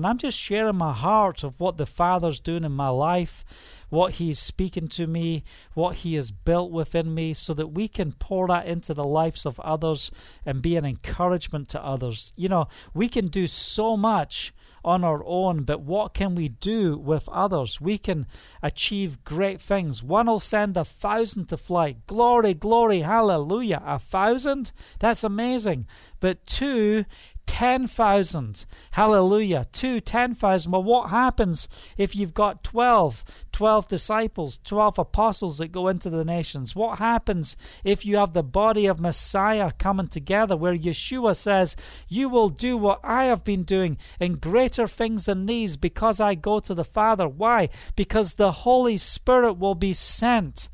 And I'm just sharing my heart of what the Father's doing in my life, what He's speaking to me, what He has built within me, so that we can pour that into the lives of others and be an encouragement to others. You know, we can do so much on our own, but what can we do with others? We can achieve great things. One will send a thousand to flight. Glory, glory, hallelujah. A thousand? That's amazing. But two 10,000. Hallelujah. Two, 10,000. Well, what happens if you've got 12, 12 disciples, 12 apostles that go into the nations? What happens if you have the body of Messiah coming together where Yeshua says, You will do what I have been doing in greater things than these because I go to the Father? Why? Because the Holy Spirit will be sent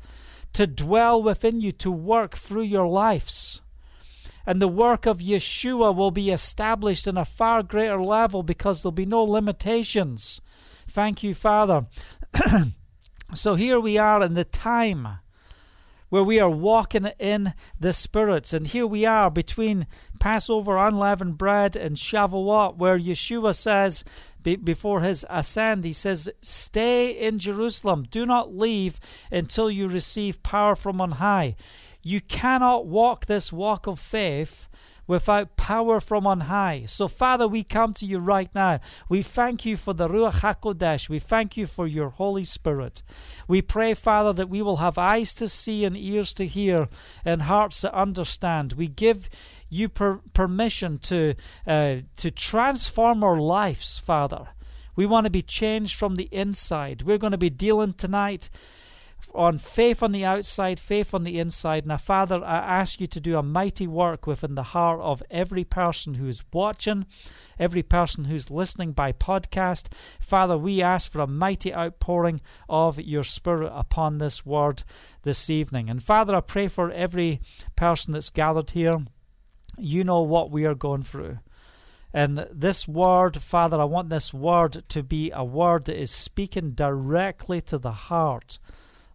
to dwell within you, to work through your lives and the work of Yeshua will be established in a far greater level because there'll be no limitations. Thank you, Father. so here we are in the time where we are walking in the spirits, and here we are between Passover, unleavened bread, and Shavuot, where Yeshua says, before his ascend, he says, Stay in Jerusalem. Do not leave until you receive power from on high. You cannot walk this walk of faith without power from on high. So, Father, we come to you right now. We thank you for the Ruach HaKodesh. We thank you for your Holy Spirit. We pray, Father, that we will have eyes to see and ears to hear and hearts to understand. We give you per- permission to, uh, to transform our lives, Father. We want to be changed from the inside. We're going to be dealing tonight on faith on the outside, faith on the inside. Now, Father, I ask you to do a mighty work within the heart of every person who is watching, every person who's listening by podcast. Father, we ask for a mighty outpouring of your Spirit upon this word this evening. And Father, I pray for every person that's gathered here. You know what we are going through. And this word, Father, I want this word to be a word that is speaking directly to the heart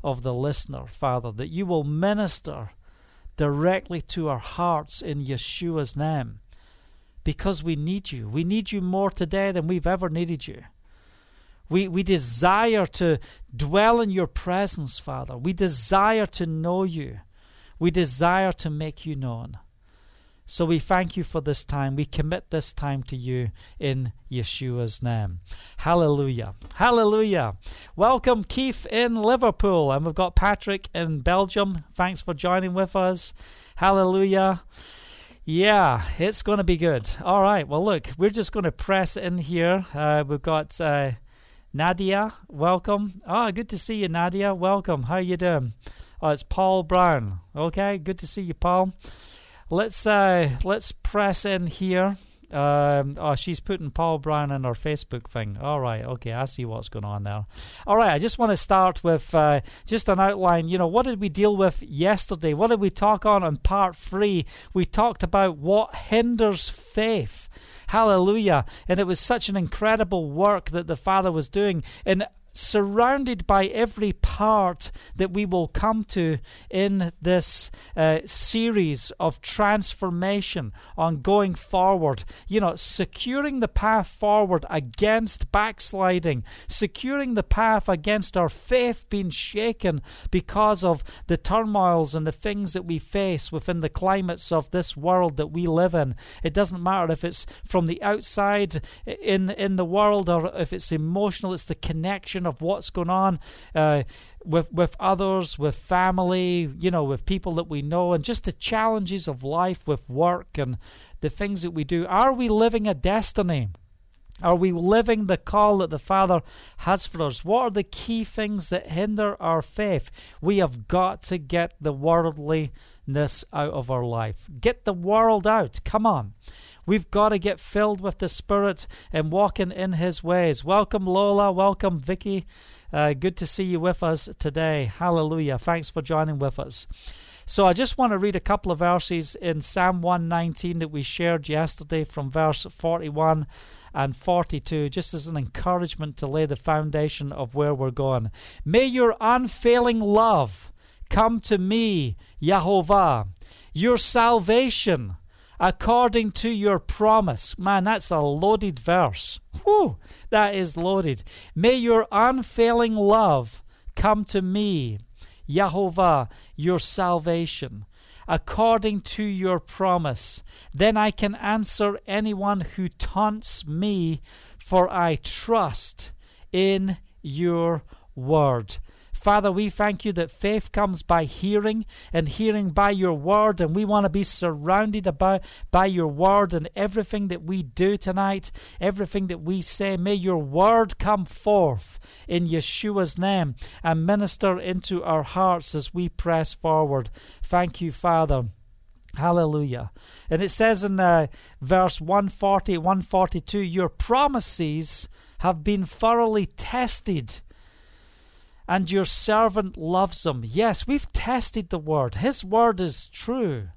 of the listener, Father, that you will minister directly to our hearts in Yeshua's name. Because we need you. We need you more today than we've ever needed you. We, we desire to dwell in your presence, Father. We desire to know you. We desire to make you known. So we thank you for this time. We commit this time to you in Yeshua's name. Hallelujah. Hallelujah. Welcome, Keith in Liverpool. And we've got Patrick in Belgium. Thanks for joining with us. Hallelujah. Yeah, it's going to be good. All right. Well, look, we're just going to press in here. Uh, we've got uh, Nadia. Welcome. Oh, good to see you, Nadia. Welcome. How you doing? Oh, it's Paul Brown. Okay, good to see you, Paul. Let's uh, let's press in here. Um, oh, she's putting Paul Brown in her Facebook thing. All right, okay, I see what's going on there. All right, I just want to start with uh, just an outline. You know, what did we deal with yesterday? What did we talk on in part three? We talked about what hinders faith. Hallelujah. And it was such an incredible work that the Father was doing. And surrounded by every part that we will come to in this uh, series of transformation on going forward. You know, securing the path forward against backsliding, securing the path against our faith being shaken because of the turmoils and the things that we face within the climates of this world that we live in. It doesn't matter if it's from the outside in in the world or if it's emotional, it's the connection of what's going on uh, with with others, with family, you know, with people that we know, and just the challenges of life with work and the things that we do. Are we living a destiny? Are we living the call that the Father has for us? What are the key things that hinder our faith? We have got to get the worldliness out of our life. Get the world out. Come on. We've got to get filled with the Spirit and walking in His ways. Welcome, Lola. Welcome, Vicky. Uh, good to see you with us today. Hallelujah. Thanks for joining with us. So I just want to read a couple of verses in Psalm 119 that we shared yesterday from verse 41 and 42, just as an encouragement to lay the foundation of where we're going. May your unfailing love come to me, Yahovah, your salvation according to your promise. Man, that's a loaded verse. Whew, that is loaded. May your unfailing love come to me, Jehovah, your salvation, according to your promise. Then I can answer anyone who taunts me, for I trust in your word. Father, we thank you that faith comes by hearing and hearing by your word, and we want to be surrounded about by your word and everything that we do tonight, everything that we say. May your word come forth in Yeshua's name and minister into our hearts as we press forward. Thank you, Father. Hallelujah. And it says in uh, verse 140, 142, Your promises have been thoroughly tested and your servant loves him. Yes, we've tested the word. His word is true.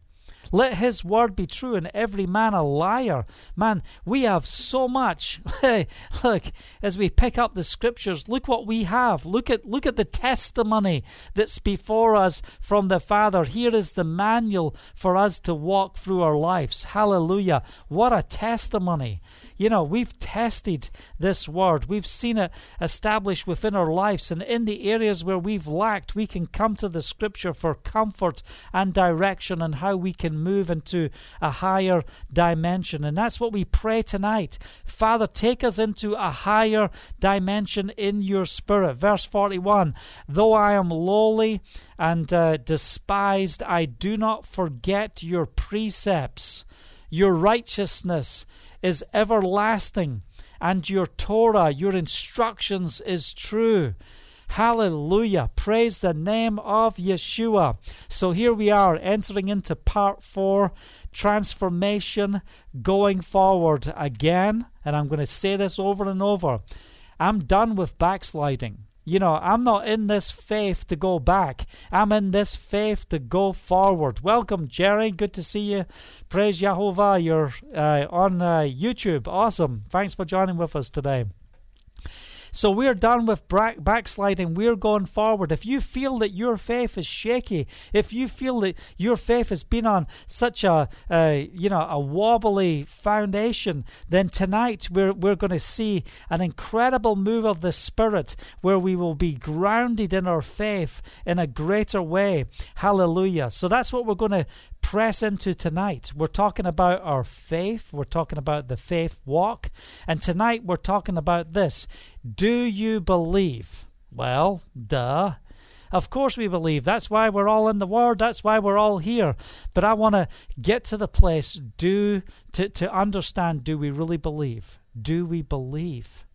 Let his word be true and every man a liar. Man, we have so much. look, as we pick up the scriptures, look what we have. Look at look at the testimony that's before us from the Father. Here is the manual for us to walk through our lives. Hallelujah. What a testimony. You know, we've tested this word, we've seen it established within our lives, and in the areas where we've lacked, we can come to the scripture for comfort and direction and how we can move into a higher dimension. And that's what we pray tonight. Father, take us into a higher dimension in your spirit. Verse 41 Though I am lowly and uh, despised, I do not forget your precepts. Your righteousness is everlasting, and your Torah, your instructions, is true. Hallelujah. Praise the name of Yeshua. So here we are entering into part four transformation going forward again. And I'm going to say this over and over. I'm done with backsliding. You know, I'm not in this faith to go back. I'm in this faith to go forward. Welcome, Jerry. Good to see you. Praise Jehovah. You're uh, on uh, YouTube. Awesome. Thanks for joining with us today. So we're done with backsliding. We're going forward. If you feel that your faith is shaky, if you feel that your faith has been on such a, you know, a wobbly foundation, then tonight we're, we're going to see an incredible move of the Spirit where we will be grounded in our faith in a greater way. Hallelujah. So that's what we're going to press into tonight. We're talking about our faith, we're talking about the faith walk, and tonight we're talking about this. Do you believe? Well, duh. Of course we believe. That's why we're all in the Word. That's why we're all here. But I want to get to the place do to, to understand do we really believe? Do we believe?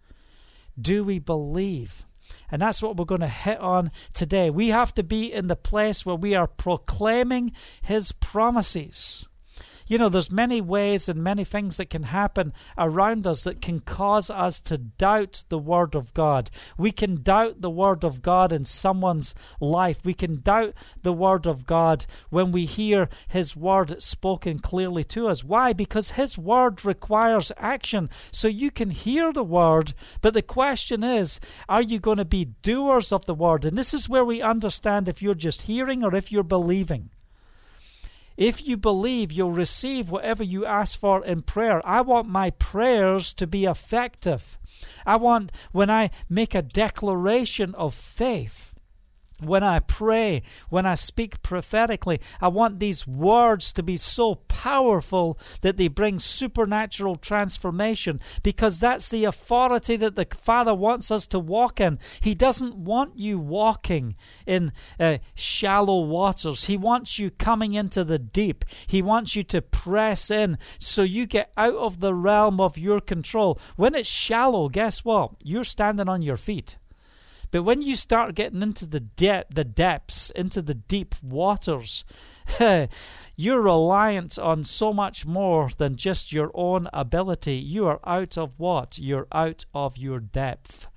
Do we believe? And that's what we're going to hit on today. We have to be in the place where we are proclaiming His promises. You know, there's many ways and many things that can happen around us that can cause us to doubt the Word of God. We can doubt the Word of God in someone's life. We can doubt the Word of God when we hear His Word spoken clearly to us. Why? Because His Word requires action. So you can hear the Word, but the question is, are you going to be doers of the Word? And this is where we understand if you're just hearing or if you're believing. If you believe, you'll receive whatever you ask for in prayer. I want my prayers to be effective. I want, when I make a declaration of faith, when I pray, when I speak prophetically, I want these words to be so powerful that they bring supernatural transformation because that's the authority that the Father wants us to walk in. He doesn't want you walking in uh, shallow waters, He wants you coming into the deep. He wants you to press in so you get out of the realm of your control. When it's shallow, guess what? You're standing on your feet. But when you start getting into the de- the depths, into the deep waters, you're reliant on so much more than just your own ability. You are out of what? You're out of your depth.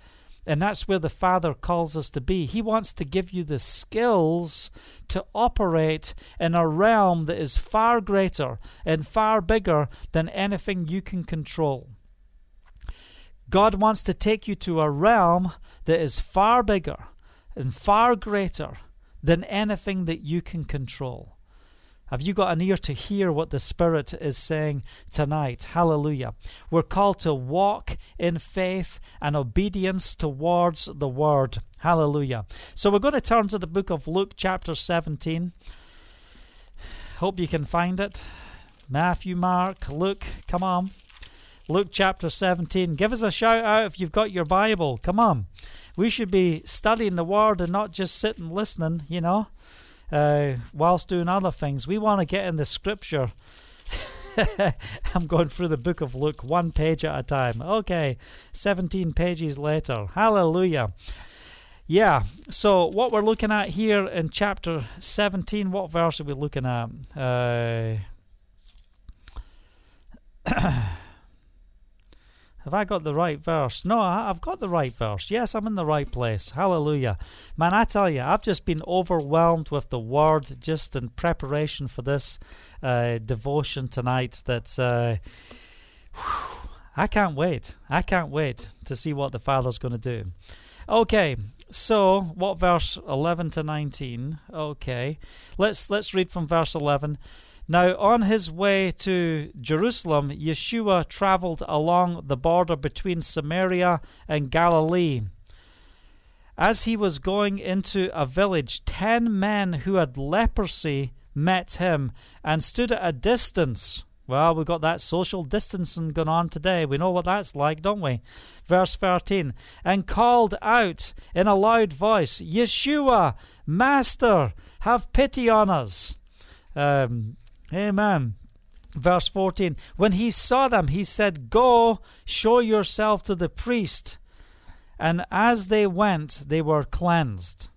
And that's where the Father calls us to be. He wants to give you the skills to operate in a realm that is far greater and far bigger than anything you can control. God wants to take you to a realm that is far bigger and far greater than anything that you can control. Have you got an ear to hear what the Spirit is saying tonight? Hallelujah. We're called to walk in faith and obedience towards the Word. Hallelujah. So we're going to turn to the book of Luke, chapter 17. Hope you can find it. Matthew, Mark, Luke, come on. Luke chapter 17. Give us a shout out if you've got your Bible. Come on. We should be studying the Word and not just sitting listening, you know uh, whilst doing other things. We want to get in the scripture. I'm going through the book of Luke one page at a time. Okay, 17 pages later. Hallelujah. Yeah, so what we're looking at here in chapter 17, what verse are we looking at? Uh, Have I got the right verse? No, I've got the right verse. Yes, I'm in the right place. Hallelujah. Man, I tell you, I've just been overwhelmed with the word just in preparation for this uh, devotion tonight. That uh, I can't wait. I can't wait to see what the Father's going to do. Okay, so what verse 11 to 19? Okay, let's let's read from verse 11. Now, on his way to Jerusalem, Yeshua traveled along the border between Samaria and Galilee. As he was going into a village, ten men who had leprosy met him and stood at a distance. Well, we've got that social distancing going on today. We know what that's like, don't we? Verse 13. And called out in a loud voice, Yeshua, Master, have pity on us. Um, Amen. Verse 14 When he saw them, he said, Go, show yourself to the priest. And as they went, they were cleansed.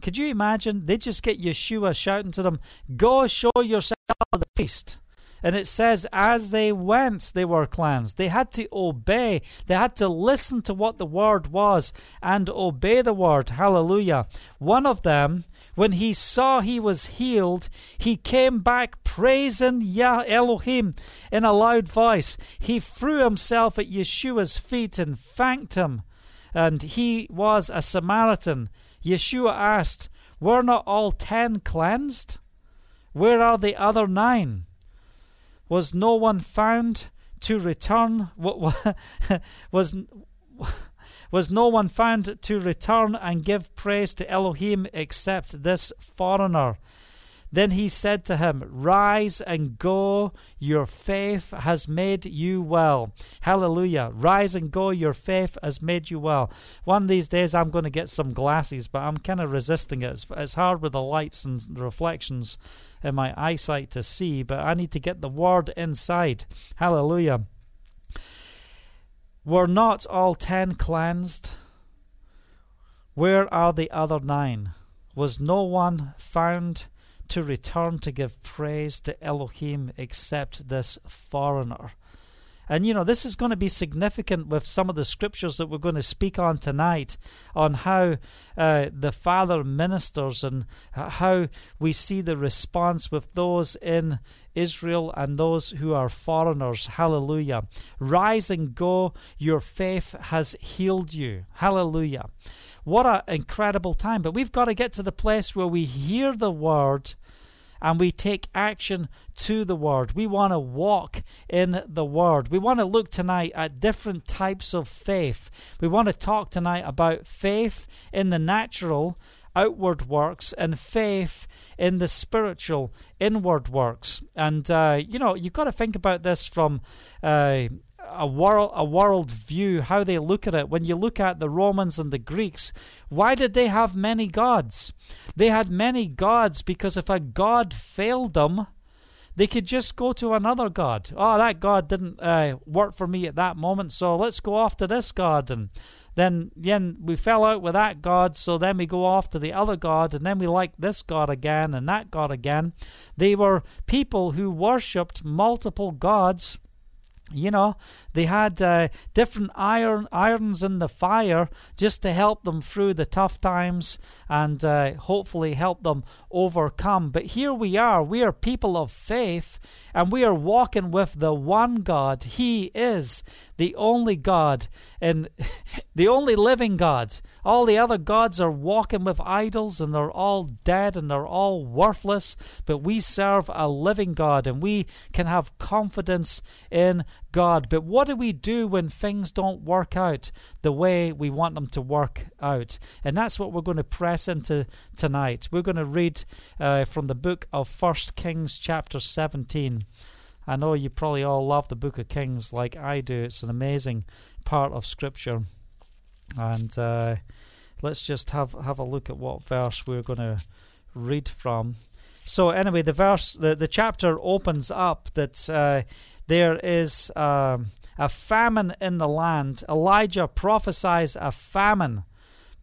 Could you imagine? They just get Yeshua shouting to them, Go, show yourself to the priest. And it says, as they went, they were cleansed. They had to obey. They had to listen to what the word was and obey the word. Hallelujah. One of them when he saw he was healed, he came back praising Yah Elohim in a loud voice. He threw himself at Yeshua's feet and thanked him. And he was a Samaritan. Yeshua asked, Were not all ten cleansed? Where are the other nine? Was no one found to return? What Was was no one found to return and give praise to Elohim except this foreigner. Then he said to him, Rise and go, your faith has made you well. Hallelujah. Rise and go, your faith has made you well. One of these days I'm going to get some glasses, but I'm kind of resisting it. It's, it's hard with the lights and the reflections in my eyesight to see, but I need to get the word inside. Hallelujah. Were not all ten cleansed? Where are the other nine? Was no one found to return to give praise to Elohim except this foreigner? And you know, this is going to be significant with some of the scriptures that we're going to speak on tonight on how uh, the Father ministers and how we see the response with those in Israel and those who are foreigners. Hallelujah. Rise and go. Your faith has healed you. Hallelujah. What an incredible time. But we've got to get to the place where we hear the word and we take action to the Word. We want to walk in the Word. We want to look tonight at different types of faith. We want to talk tonight about faith in the natural, outward works, and faith in the spiritual, inward works. And, uh, you know, you've got to think about this from. Uh, a world a world view how they look at it when you look at the Romans and the Greeks why did they have many gods they had many gods because if a god failed them they could just go to another god oh that god didn't uh, work for me at that moment so let's go off to this god and then then we fell out with that god so then we go off to the other god and then we like this god again and that god again. They were people who worshipped multiple gods. You know they had uh, different iron irons in the fire just to help them through the tough times and uh, hopefully help them overcome. But here we are. We are people of faith and we are walking with the one god he is the only God and the only living God. All the other gods are walking with idols and they're all dead and they're all worthless, but we serve a living God and we can have confidence in God. But what do we do when things don't work out the way we want them to work out? And that's what we're going to press into tonight. We're going to read uh, from the book of First Kings, chapter 17. I know you probably all love the book of Kings like I do. It's an amazing part of Scripture. And uh, let's just have, have a look at what verse we're going to read from. So anyway, the verse, the, the chapter opens up that uh, there is um, a famine in the land. Elijah prophesies a famine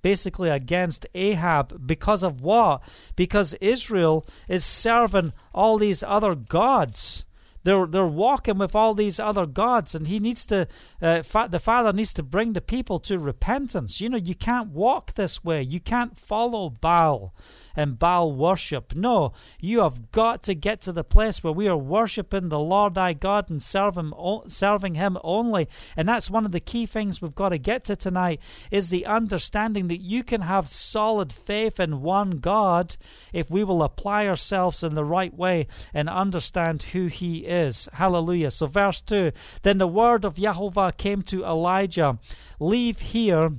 basically against Ahab because of what? Because Israel is serving all these other gods. They're, they're walking with all these other gods, and he needs to, uh, fa- the father needs to bring the people to repentance. You know, you can't walk this way. You can't follow Baal and Baal worship. No, you have got to get to the place where we are worshiping the Lord thy God and serve him, serving Him only. And that's one of the key things we've got to get to tonight is the understanding that you can have solid faith in one God if we will apply ourselves in the right way and understand who He is. Hallelujah. So, verse 2 Then the word of Jehovah came to Elijah Leave here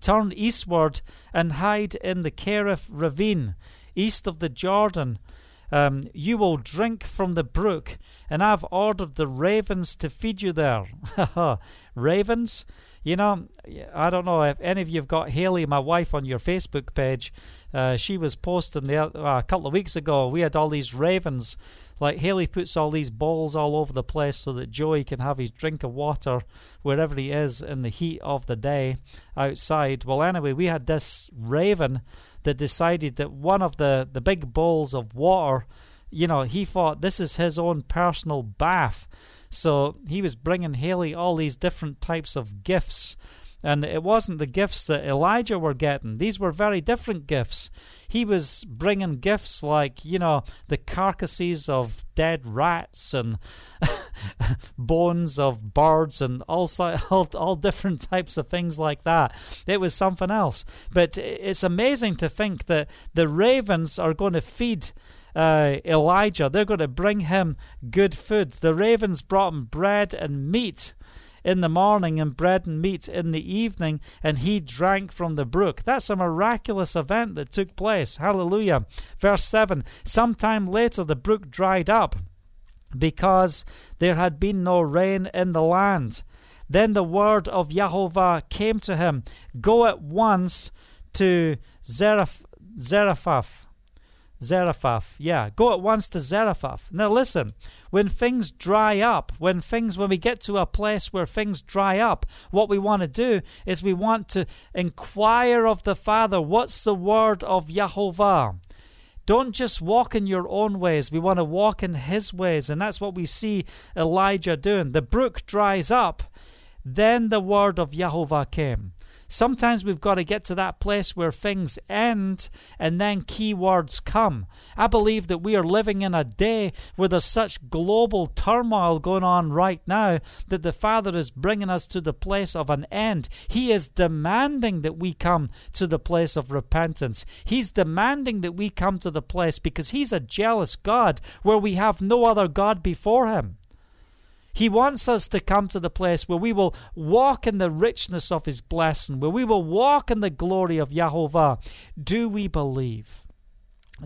Turn eastward and hide in the Kerith ravine, east of the Jordan. Um, you will drink from the brook, and I've ordered the ravens to feed you there. ravens? You know, I don't know if any of you have got Haley, my wife, on your Facebook page. Uh, she was posting uh, a couple of weeks ago. We had all these ravens like Haley puts all these balls all over the place so that Joey can have his drink of water wherever he is in the heat of the day outside. Well, anyway, we had this raven that decided that one of the, the big bowls of water, you know, he thought this is his own personal bath. So he was bringing Haley all these different types of gifts and it wasn't the gifts that Elijah were getting. These were very different gifts. He was bringing gifts like, you know, the carcasses of dead rats and bones of birds and all, all, all different types of things like that. It was something else. But it's amazing to think that the ravens are going to feed uh, Elijah. They're going to bring him good food. The ravens brought him bread and meat in the morning and bread and meat in the evening, and he drank from the brook. That's a miraculous event that took place. Hallelujah. Verse 7 Sometime later, the brook dried up because there had been no rain in the land. Then the word of Jehovah came to him Go at once to Zarephath Zarephath. Yeah, go at once to Zarephath. Now listen, when things dry up, when things when we get to a place where things dry up, what we want to do is we want to inquire of the Father, what's the word of Yahovah? Don't just walk in your own ways. We want to walk in his ways, and that's what we see Elijah doing. The brook dries up, then the word of Yahovah came. Sometimes we've got to get to that place where things end and then keywords come. I believe that we are living in a day where there's such global turmoil going on right now that the Father is bringing us to the place of an end. He is demanding that we come to the place of repentance. He's demanding that we come to the place because He's a jealous God where we have no other God before Him. He wants us to come to the place where we will walk in the richness of His blessing, where we will walk in the glory of Jehovah. Do we believe?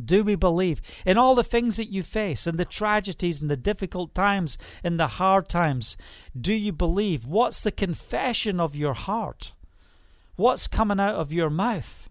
Do we believe in all the things that you face, in the tragedies and the difficult times, in the hard times? Do you believe? What's the confession of your heart? What's coming out of your mouth?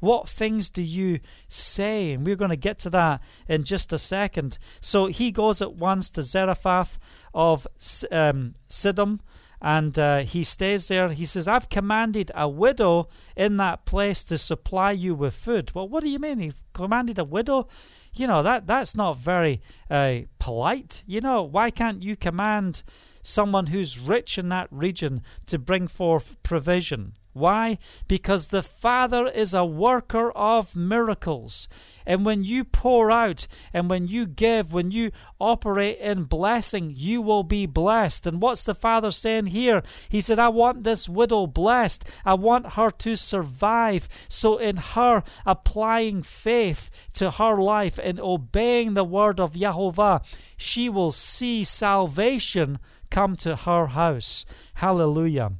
What things do you say? And we're going to get to that in just a second. So he goes at once to Zarephath of um, Sidon and uh, he stays there. He says, I've commanded a widow in that place to supply you with food. Well, what do you mean? He commanded a widow? You know, that, that's not very uh, polite. You know, why can't you command someone who's rich in that region to bring forth provision? Why? Because the Father is a worker of miracles. And when you pour out and when you give, when you operate in blessing, you will be blessed. And what's the Father saying here? He said, I want this widow blessed. I want her to survive. So, in her applying faith to her life and obeying the word of Jehovah, she will see salvation come to her house. Hallelujah.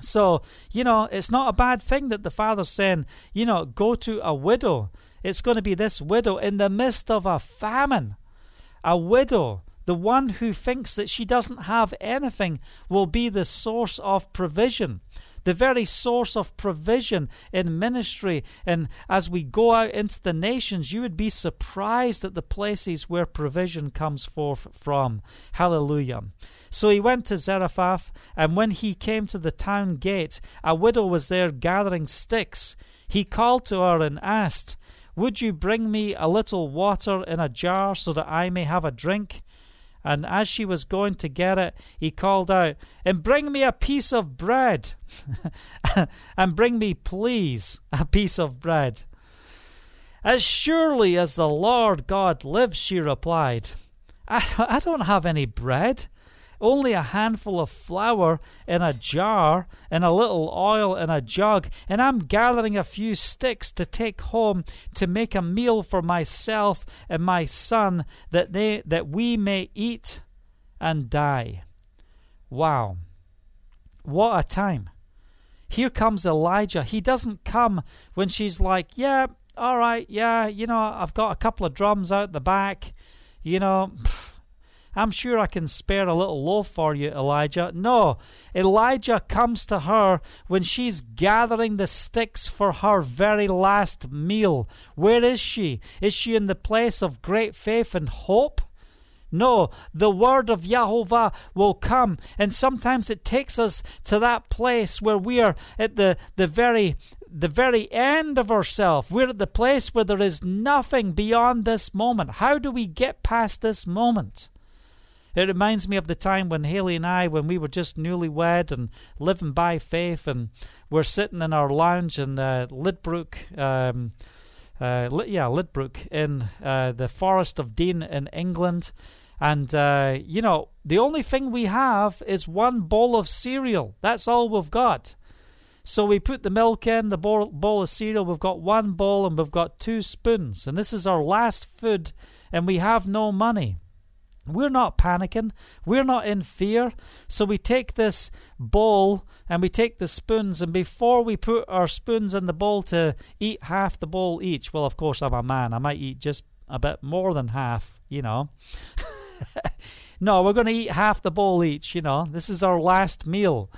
So, you know, it's not a bad thing that the father's saying, you know, go to a widow. It's going to be this widow in the midst of a famine. A widow, the one who thinks that she doesn't have anything, will be the source of provision. The very source of provision in ministry. And as we go out into the nations, you would be surprised at the places where provision comes forth from. Hallelujah. So he went to Zarephath, and when he came to the town gate, a widow was there gathering sticks. He called to her and asked, Would you bring me a little water in a jar so that I may have a drink? And as she was going to get it, he called out, And bring me a piece of bread. and bring me, please, a piece of bread. As surely as the Lord God lives, she replied, I, I don't have any bread only a handful of flour in a jar and a little oil in a jug, and I'm gathering a few sticks to take home to make a meal for myself and my son that they that we may eat and die. Wow. What a time. Here comes Elijah. He doesn't come when she's like, Yeah, all right, yeah, you know, I've got a couple of drums out the back, you know. I'm sure I can spare a little loaf for you, Elijah. No, Elijah comes to her when she's gathering the sticks for her very last meal. Where is she? Is she in the place of great faith and hope? No, the word of Jehovah will come. And sometimes it takes us to that place where we are at the, the very the very end of ourselves. We're at the place where there is nothing beyond this moment. How do we get past this moment? It reminds me of the time when Haley and I, when we were just newlywed and living by faith, and we're sitting in our lounge in uh, Lydbrook, um, uh, yeah, Lydbrook, in uh, the Forest of Dean in England. And, uh, you know, the only thing we have is one bowl of cereal. That's all we've got. So we put the milk in, the bowl, bowl of cereal. We've got one bowl and we've got two spoons. And this is our last food, and we have no money. We're not panicking. We're not in fear. So we take this bowl and we take the spoons, and before we put our spoons in the bowl to eat half the bowl each, well, of course, I'm a man. I might eat just a bit more than half, you know. no, we're going to eat half the bowl each, you know. This is our last meal.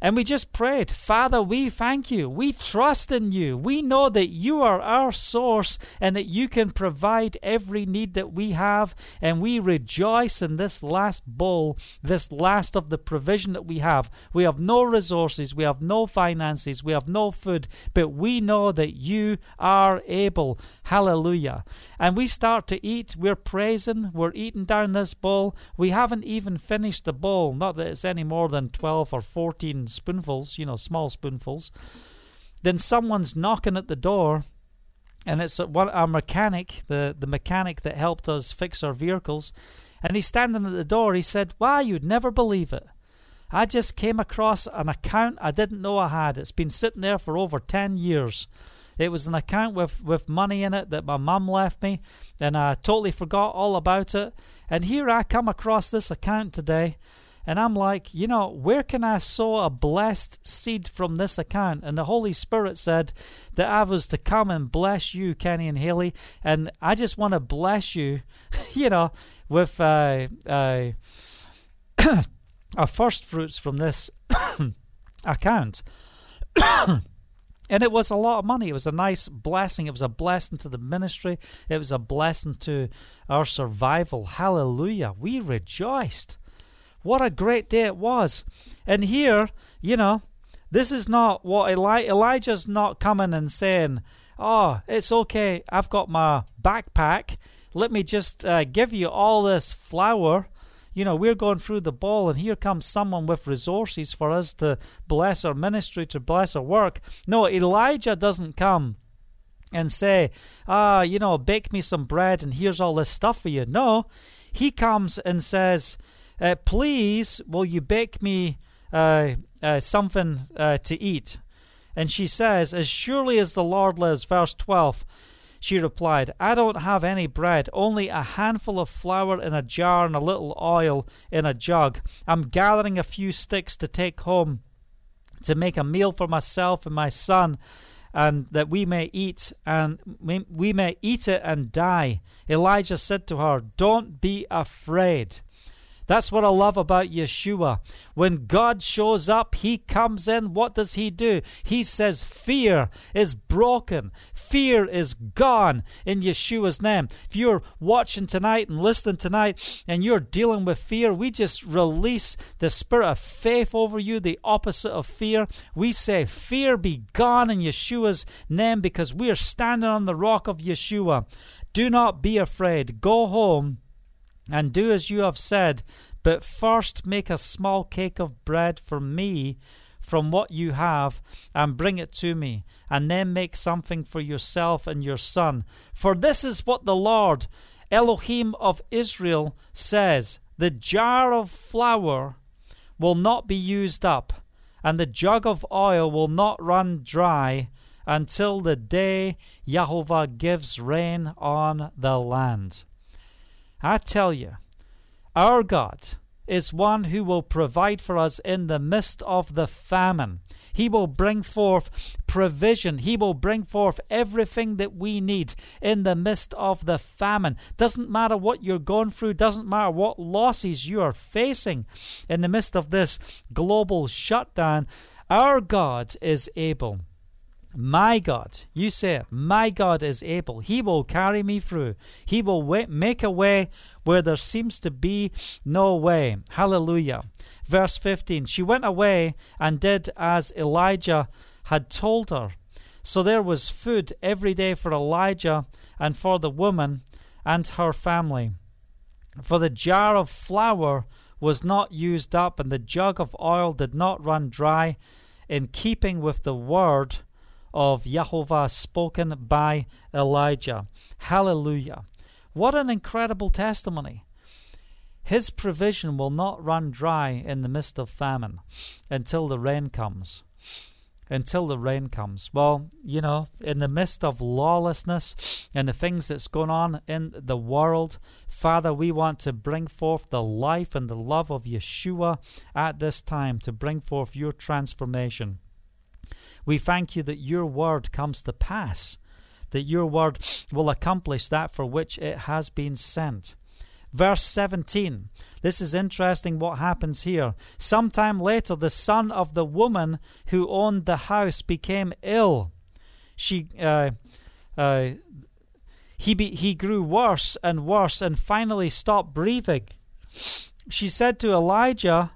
And we just prayed, Father, we thank you. We trust in you. We know that you are our source and that you can provide every need that we have. And we rejoice in this last bowl, this last of the provision that we have. We have no resources, we have no finances, we have no food, but we know that you are able. Hallelujah. And we start to eat. We're praising. We're eating down this bowl. We haven't even finished the bowl. Not that it's any more than 12 or 14 spoonfuls, you know, small spoonfuls. Then someone's knocking at the door, and it's uh, one our mechanic, the, the mechanic that helped us fix our vehicles. And he's standing at the door. He said, Why, you'd never believe it. I just came across an account I didn't know I had. It's been sitting there for over 10 years. It was an account with, with money in it that my mum left me, and I totally forgot all about it. And here I come across this account today, and I'm like, you know, where can I sow a blessed seed from this account? And the Holy Spirit said that I was to come and bless you, Kenny and Haley. And I just want to bless you, you know, with uh, uh, our first fruits from this account. And it was a lot of money. It was a nice blessing. It was a blessing to the ministry. It was a blessing to our survival. Hallelujah. We rejoiced. What a great day it was. And here, you know, this is not what Eli- Elijah's not coming and saying, Oh, it's okay. I've got my backpack. Let me just uh, give you all this flour you know, we're going through the ball, and here comes someone with resources for us to bless our ministry, to bless our work. No, Elijah doesn't come and say, ah, you know, bake me some bread and here's all this stuff for you. No, he comes and says, uh, please, will you bake me uh, uh, something uh, to eat? And she says, as surely as the Lord lives, verse 12, she replied, I don't have any bread, only a handful of flour in a jar and a little oil in a jug. I'm gathering a few sticks to take home to make a meal for myself and my son and that we may eat and we may eat it and die. Elijah said to her, Don't be afraid. That's what I love about Yeshua. When God shows up, He comes in. What does He do? He says, Fear is broken, fear is gone in Yeshua's name. If you're watching tonight and listening tonight and you're dealing with fear, we just release the spirit of faith over you, the opposite of fear. We say, Fear be gone in Yeshua's name because we are standing on the rock of Yeshua. Do not be afraid. Go home and do as you have said, but first make a small cake of bread for me from what you have, and bring it to me, and then make something for yourself and your son. For this is what the Lord, Elohim of Israel, says The jar of flour will not be used up, and the jug of oil will not run dry until the day Jehovah gives rain on the land. I tell you, our God is one who will provide for us in the midst of the famine. He will bring forth provision. He will bring forth everything that we need in the midst of the famine. Doesn't matter what you're going through, doesn't matter what losses you are facing in the midst of this global shutdown. Our God is able. My God, you say my God is able. He will carry me through. He will make a way where there seems to be no way. Hallelujah. Verse 15 She went away and did as Elijah had told her. So there was food every day for Elijah and for the woman and her family. For the jar of flour was not used up, and the jug of oil did not run dry, in keeping with the word of Jehovah spoken by Elijah. Hallelujah. What an incredible testimony. His provision will not run dry in the midst of famine until the rain comes. Until the rain comes. Well, you know, in the midst of lawlessness and the things that's going on in the world, Father, we want to bring forth the life and the love of Yeshua at this time to bring forth your transformation. We thank you that your word comes to pass that your word will accomplish that for which it has been sent. Verse 17. This is interesting what happens here. Sometime later, the son of the woman who owned the house became ill. She, uh, uh, he, be, he grew worse and worse and finally stopped breathing. She said to Elijah,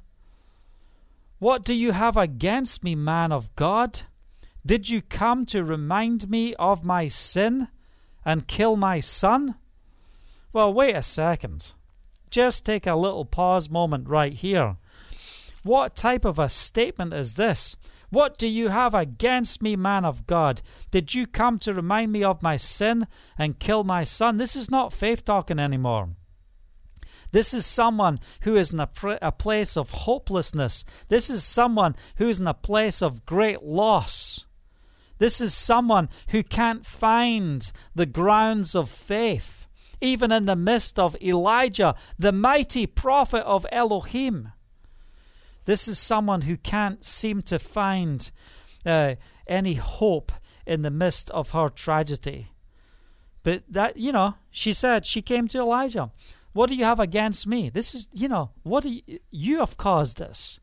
What do you have against me, man of God? Did you come to remind me of my sin and kill my son? Well, wait a second. Just take a little pause moment right here. What type of a statement is this? What do you have against me, man of God? Did you come to remind me of my sin and kill my son? This is not faith talking anymore. This is someone who is in a, pr- a place of hopelessness. This is someone who is in a place of great loss. This is someone who can't find the grounds of faith, even in the midst of Elijah, the mighty prophet of Elohim. This is someone who can't seem to find uh, any hope in the midst of her tragedy. But that, you know, she said, she came to Elijah. What do you have against me? This is, you know, what you, you have caused this.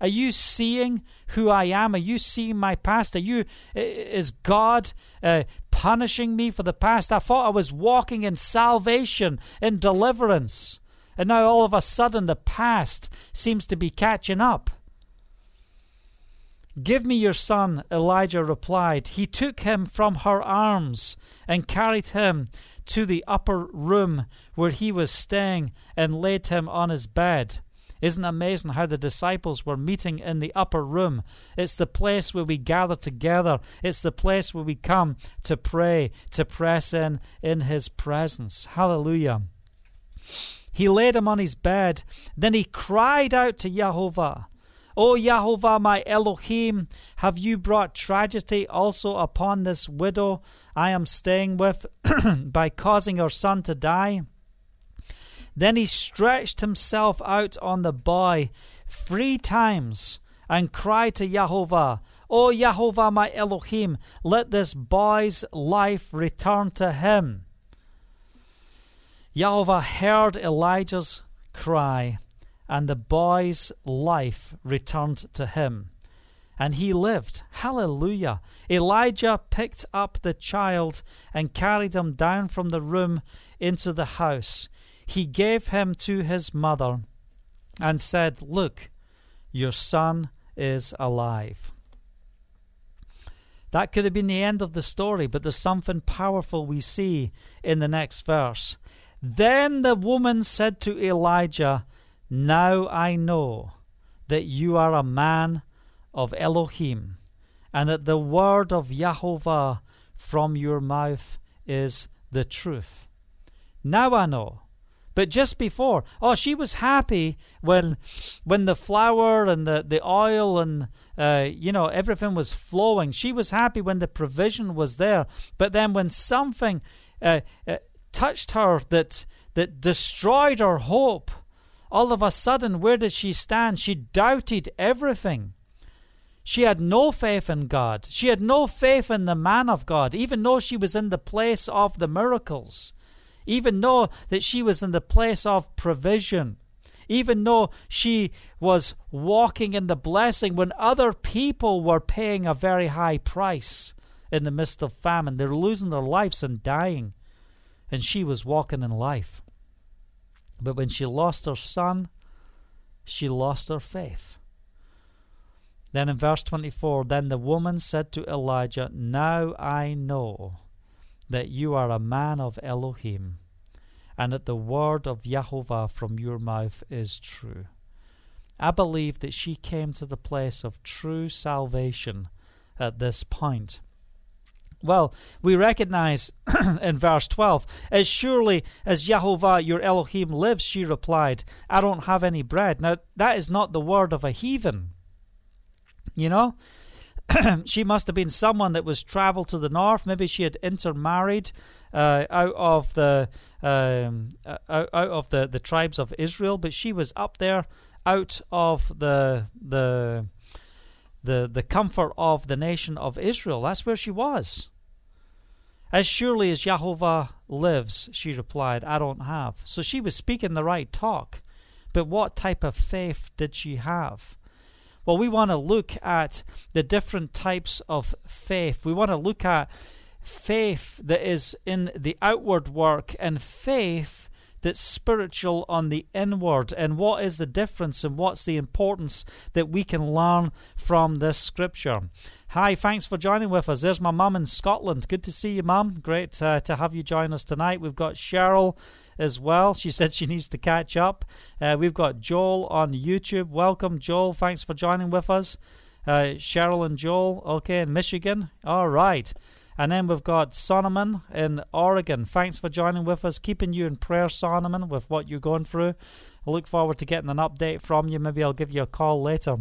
Are you seeing who I am? Are you seeing my past? Are you is God uh, punishing me for the past? I thought I was walking in salvation, in deliverance, and now all of a sudden the past seems to be catching up. Give me your son, Elijah replied. He took him from her arms and carried him to the upper room where he was staying and laid him on his bed. Isn't amazing how the disciples were meeting in the upper room? It's the place where we gather together. It's the place where we come to pray, to press in in his presence. Hallelujah. He laid him on his bed. Then he cried out to Jehovah. O Jehovah, my Elohim, have you brought tragedy also upon this widow I am staying with by causing her son to die? Then he stretched himself out on the boy three times and cried to Jehovah, O Jehovah, my Elohim, let this boy's life return to him. Jehovah heard Elijah's cry, and the boy's life returned to him. And he lived. Hallelujah. Elijah picked up the child and carried him down from the room into the house. He gave him to his mother and said, Look, your son is alive. That could have been the end of the story, but there's something powerful we see in the next verse. Then the woman said to Elijah, Now I know that you are a man of Elohim, and that the word of Jehovah from your mouth is the truth. Now I know. But just before, oh, she was happy when, when the flour and the, the oil and uh, you know everything was flowing. She was happy when the provision was there. But then when something uh, uh, touched her that that destroyed her hope. All of a sudden, where did she stand? She doubted everything. She had no faith in God. She had no faith in the man of God, even though she was in the place of the miracles, even though that she was in the place of provision, even though she was walking in the blessing when other people were paying a very high price in the midst of famine. They're losing their lives and dying and she was walking in life. But when she lost her son, she lost her faith. Then in verse 24, then the woman said to Elijah, Now I know that you are a man of Elohim, and that the word of Jehovah from your mouth is true. I believe that she came to the place of true salvation at this point. Well, we recognize in verse 12, as surely as Jehovah your Elohim lives, she replied, I don't have any bread. Now, that is not the word of a heathen. You know? she must have been someone that was traveled to the north. Maybe she had intermarried uh, out of the um, uh, out, out of the, the tribes of Israel, but she was up there out of the the the the comfort of the nation of Israel. That's where she was. As surely as Jehovah lives, she replied, I don't have. So she was speaking the right talk. But what type of faith did she have? Well, we want to look at the different types of faith. We want to look at faith that is in the outward work and faith that's spiritual on the inward. And what is the difference and what's the importance that we can learn from this scripture? Hi, thanks for joining with us. There's my mum in Scotland. Good to see you, mum. Great uh, to have you join us tonight. We've got Cheryl as well. She said she needs to catch up. Uh, we've got Joel on YouTube. Welcome, Joel. Thanks for joining with us. Uh, Cheryl and Joel, okay, in Michigan. All right. And then we've got Solomon in Oregon. Thanks for joining with us. Keeping you in prayer, Solomon, with what you're going through. I look forward to getting an update from you. Maybe I'll give you a call later.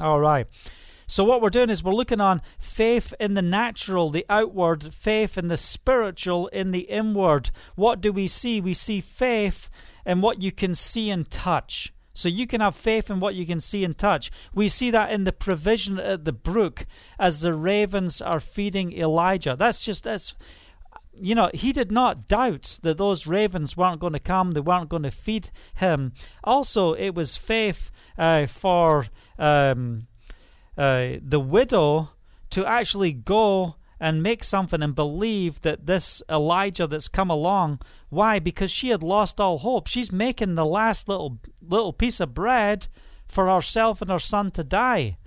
All right. So, what we're doing is we're looking on faith in the natural, the outward, faith in the spiritual, in the inward. What do we see? We see faith in what you can see and touch. So you can have faith in what you can see and touch. We see that in the provision at the brook as the ravens are feeding Elijah. That's just that's you know, he did not doubt that those ravens weren't going to come, they weren't going to feed him. Also, it was faith uh, for um, uh, the widow to actually go and make something and believe that this Elijah that's come along. Why? Because she had lost all hope. She's making the last little little piece of bread for herself and her son to die.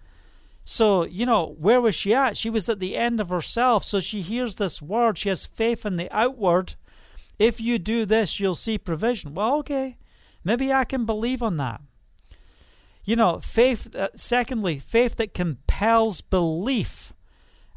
So, you know, where was she at? She was at the end of herself. So she hears this word. She has faith in the outward. If you do this, you'll see provision. Well, okay. Maybe I can believe on that. You know, faith, uh, secondly, faith that compels belief.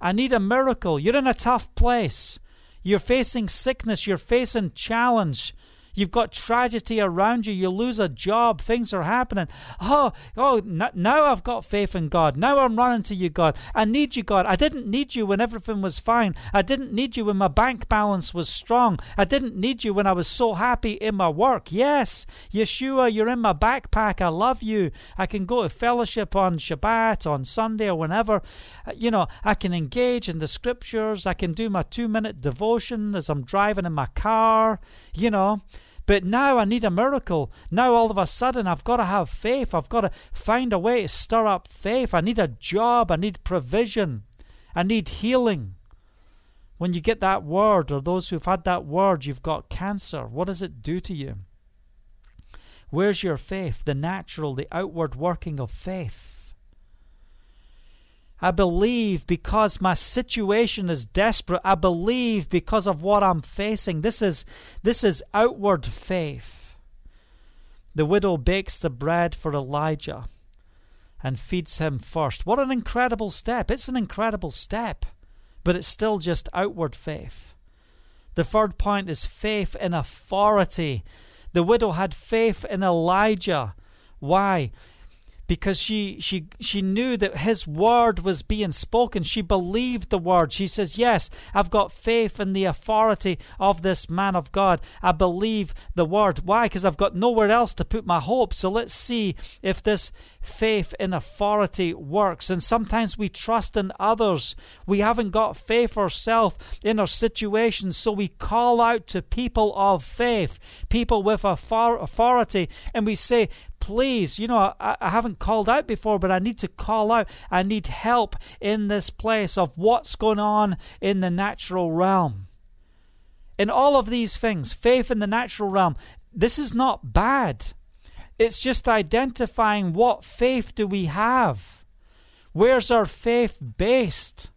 I need a miracle. You're in a tough place. You're facing sickness. You're facing challenge. You've got tragedy around you. You lose a job. Things are happening. Oh, oh, now I've got faith in God. Now I'm running to you, God. I need you, God. I didn't need you when everything was fine. I didn't need you when my bank balance was strong. I didn't need you when I was so happy in my work. Yes, Yeshua, you're in my backpack. I love you. I can go to fellowship on Shabbat, on Sunday, or whenever. Uh, you know, I can engage in the scriptures. I can do my two minute devotion as I'm driving in my car. You know, but now I need a miracle. Now all of a sudden I've got to have faith. I've got to find a way to stir up faith. I need a job. I need provision. I need healing. When you get that word, or those who've had that word, you've got cancer, what does it do to you? Where's your faith? The natural, the outward working of faith. I believe because my situation is desperate. I believe because of what I'm facing. This is this is outward faith. The widow bakes the bread for Elijah and feeds him first. What an incredible step. It's an incredible step, but it's still just outward faith. The third point is faith in authority. The widow had faith in Elijah. Why? Because she she she knew that his word was being spoken. She believed the word. She says yes i've got faith in the authority of this man of god. I believe the word. Why? Because i've got nowhere else to put my hope so let's see if this faith in authority works. And sometimes we trust in others. We haven't got faith ourselves in our situation so we call out to people of faith people with authority and we say please, you know, I, I haven't called out before, but I need to call out. I need help in this place of what's going on in the natural realm. In all of these things, faith in the natural realm, this is not bad. It's just identifying what faith do we have? Where's our faith based?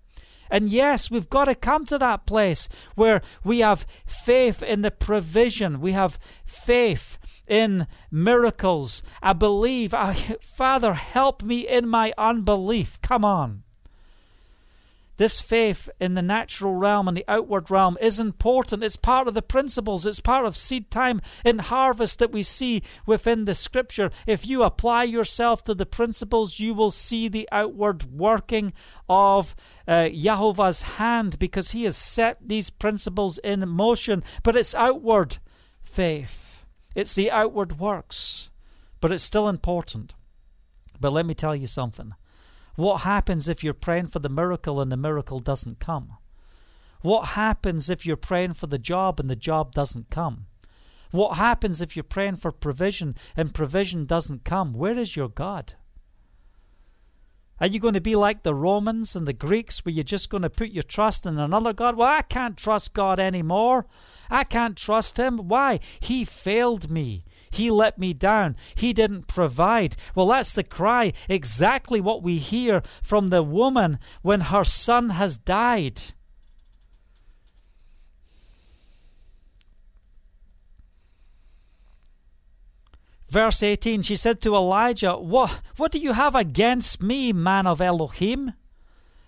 And yes, we've got to come to that place where we have faith in the provision. We have faith in miracles. I believe. I, Father, help me in my unbelief. Come on. This faith in the natural realm and the outward realm is important. It's part of the principles, it's part of seed time and harvest that we see within the scripture. If you apply yourself to the principles, you will see the outward working of uh, Jehovah's hand because he has set these principles in motion. But it's outward faith. It's the outward works, but it's still important. But let me tell you something. What happens if you're praying for the miracle and the miracle doesn't come? What happens if you're praying for the job and the job doesn't come? What happens if you're praying for provision and provision doesn't come? Where is your God? Are you going to be like the Romans and the Greeks where you're just going to put your trust in another God? Well, I can't trust God anymore. I can't trust him. Why? He failed me. He let me down. He didn't provide. Well, that's the cry, exactly what we hear from the woman when her son has died. Verse 18, she said to Elijah, What, what do you have against me, man of Elohim?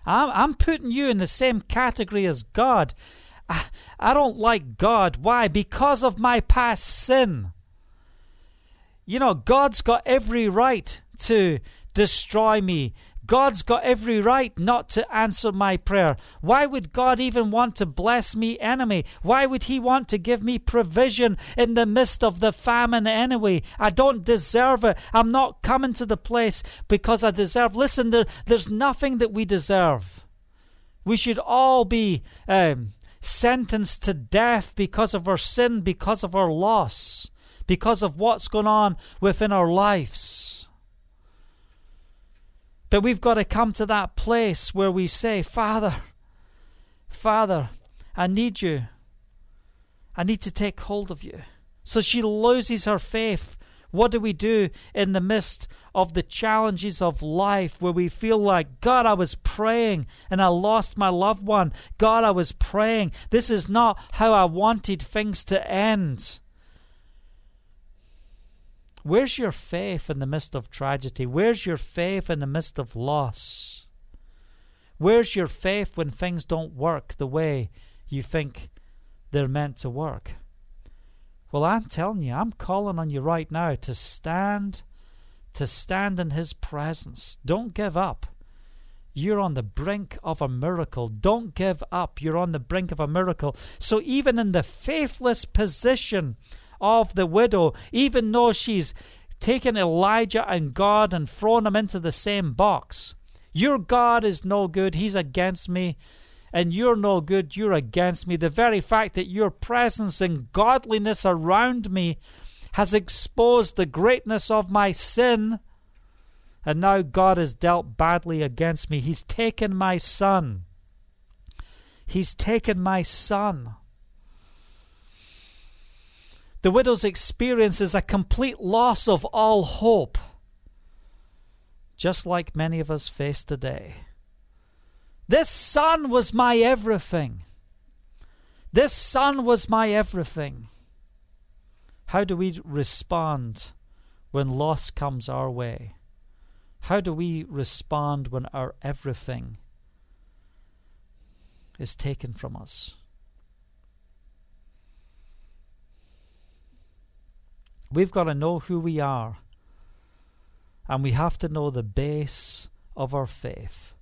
I'm, I'm putting you in the same category as God. I, I don't like God. Why? Because of my past sin. You know, God's got every right to destroy me. God's got every right not to answer my prayer. Why would God even want to bless me enemy? Why would He want to give me provision in the midst of the famine anyway? I don't deserve it. I'm not coming to the place because I deserve. Listen, there, there's nothing that we deserve. We should all be um, sentenced to death because of our sin, because of our loss, because of what's going on within our lives. But we've got to come to that place where we say, Father, Father, I need you. I need to take hold of you. So she loses her faith What do we do in the midst of the challenges of life where we feel like, God, I was praying and I lost my loved one? God, I was praying. This is not how I wanted things to end. Where's your faith in the midst of tragedy? Where's your faith in the midst of loss? Where's your faith when things don't work the way you think they're meant to work? Well, I'm telling you, I'm calling on you right now to stand, to stand in His presence. Don't give up. You're on the brink of a miracle. Don't give up. You're on the brink of a miracle. So, even in the faithless position of the widow, even though she's taken Elijah and God and thrown them into the same box, your God is no good. He's against me and you're no good, you're against me. The very fact that your presence and godliness around me has exposed the greatness of my sin. And now God has dealt badly against me. He's taken my son. He's taken my son. The widow's experience is a complete loss of all hope, just like many of us face today. This son was my everything. This son was my everything. How do we respond when loss comes our way? How do we respond when our everything is taken from us? We've got to know who we are, and we have to know the base of our faith.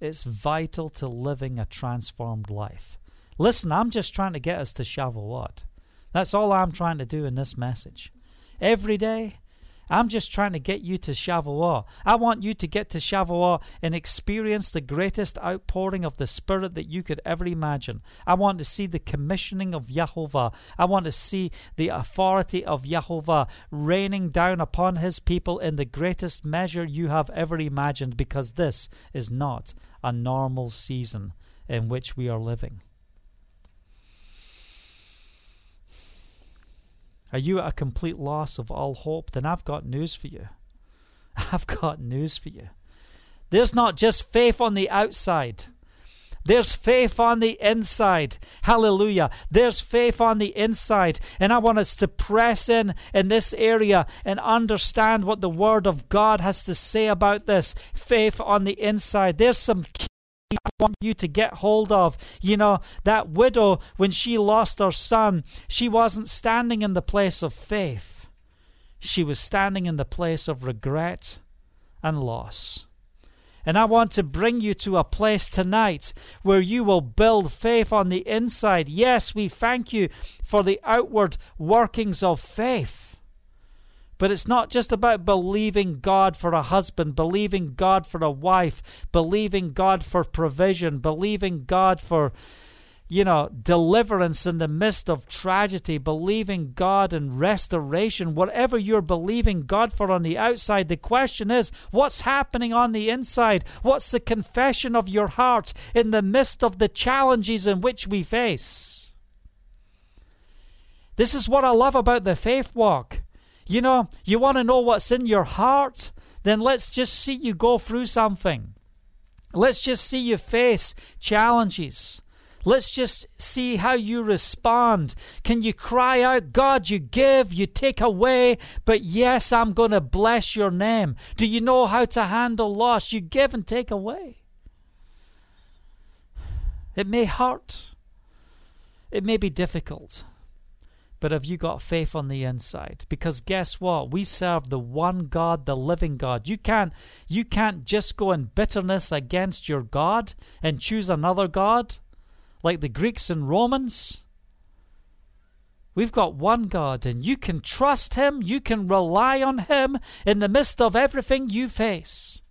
It's vital to living a transformed life. Listen, I'm just trying to get us to Shavuot. That's all I'm trying to do in this message. Every day, I'm just trying to get you to Shavuot. I want you to get to Shavuot and experience the greatest outpouring of the Spirit that you could ever imagine. I want to see the commissioning of Yahovah. I want to see the authority of Yahovah raining down upon His people in the greatest measure you have ever imagined because this is not a normal season in which we are living. Are you at a complete loss of all hope? Then I've got news for you. I've got news for you. There's not just faith on the outside. There's faith on the inside. Hallelujah. There's faith on the inside. And I want us to press in in this area and understand what the Word of God has to say about this faith on the inside. There's some I want you to get hold of. You know, that widow, when she lost her son, she wasn't standing in the place of faith, she was standing in the place of regret and loss. And I want to bring you to a place tonight where you will build faith on the inside. Yes, we thank you for the outward workings of faith. But it's not just about believing God for a husband, believing God for a wife, believing God for provision, believing God for, you know, deliverance in the midst of tragedy, believing God in restoration, whatever you're believing God for on the outside. The question is, what's happening on the inside? What's the confession of your heart in the midst of the challenges in which we face? This is what I love about the faith walk. You know, you want to know what's in your heart? Then let's just see you go through something. Let's just see you face challenges. Let's just see how you respond. Can you cry out, God, you give, you take away, but yes, I'm going to bless your name? Do you know how to handle loss? You give and take away. It may hurt, it may be difficult but have you got faith on the inside? Because guess what? We serve the one God, the living God. You can't you can't just go in bitterness against your God and choose another God like the Greeks and Romans. We've got one God, and you can trust Him, you can rely on Him in the midst of everything you face.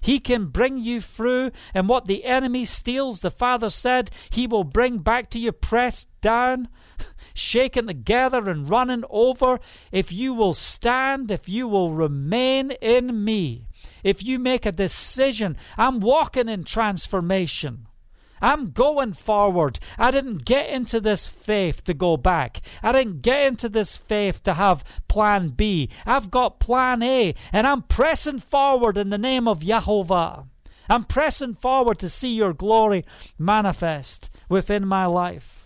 He can bring you through, and what the enemy steals, the Father said, He will bring back to you, pressed down, shaken together and running over, if you will stand, if you will remain in me, if you make a decision, I'm walking in transformation. I'm going forward. I didn't get into this faith to go back. I didn't get into this faith to have plan B. I've got plan A, and I'm pressing forward in the name of Jehovah. I'm pressing forward to see your glory manifest within my life.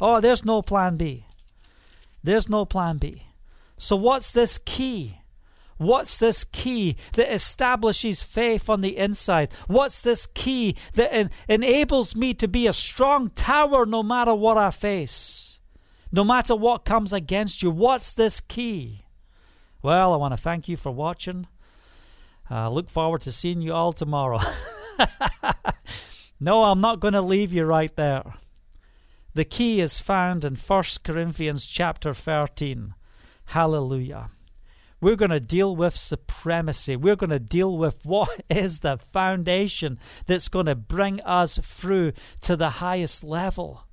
Oh, there's no plan B. There's no plan B. So, what's this key? What's this key that establishes faith on the inside? What's this key that en- enables me to be a strong tower no matter what I face? No matter what comes against you, what's this key? Well, I want to thank you for watching. I uh, look forward to seeing you all tomorrow. no, I'm not going to leave you right there. The key is found in 1 Corinthians chapter 13. Hallelujah. We're going to deal with supremacy. We're going to deal with what is the foundation that's going to bring us through to the highest level.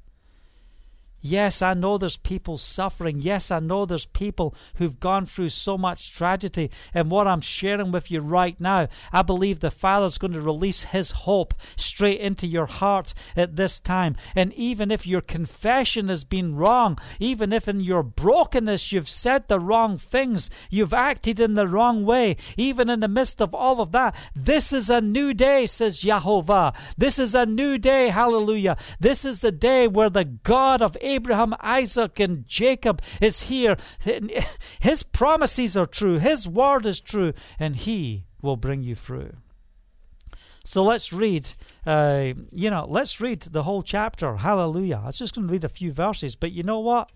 Yes, I know there's people suffering. Yes, I know there's people who've gone through so much tragedy. And what I'm sharing with you right now, I believe the Father's going to release His hope straight into your heart at this time. And even if your confession has been wrong, even if in your brokenness you've said the wrong things, you've acted in the wrong way, even in the midst of all of that, this is a new day, says Jehovah. This is a new day. Hallelujah. This is the day where the God of Abraham Abraham, Isaac, and Jacob is here. His promises are true, His word is true, and He will bring you through. So let's read, uh, you know, let's read the whole chapter. Hallelujah. I was just going to read a few verses, but you know what?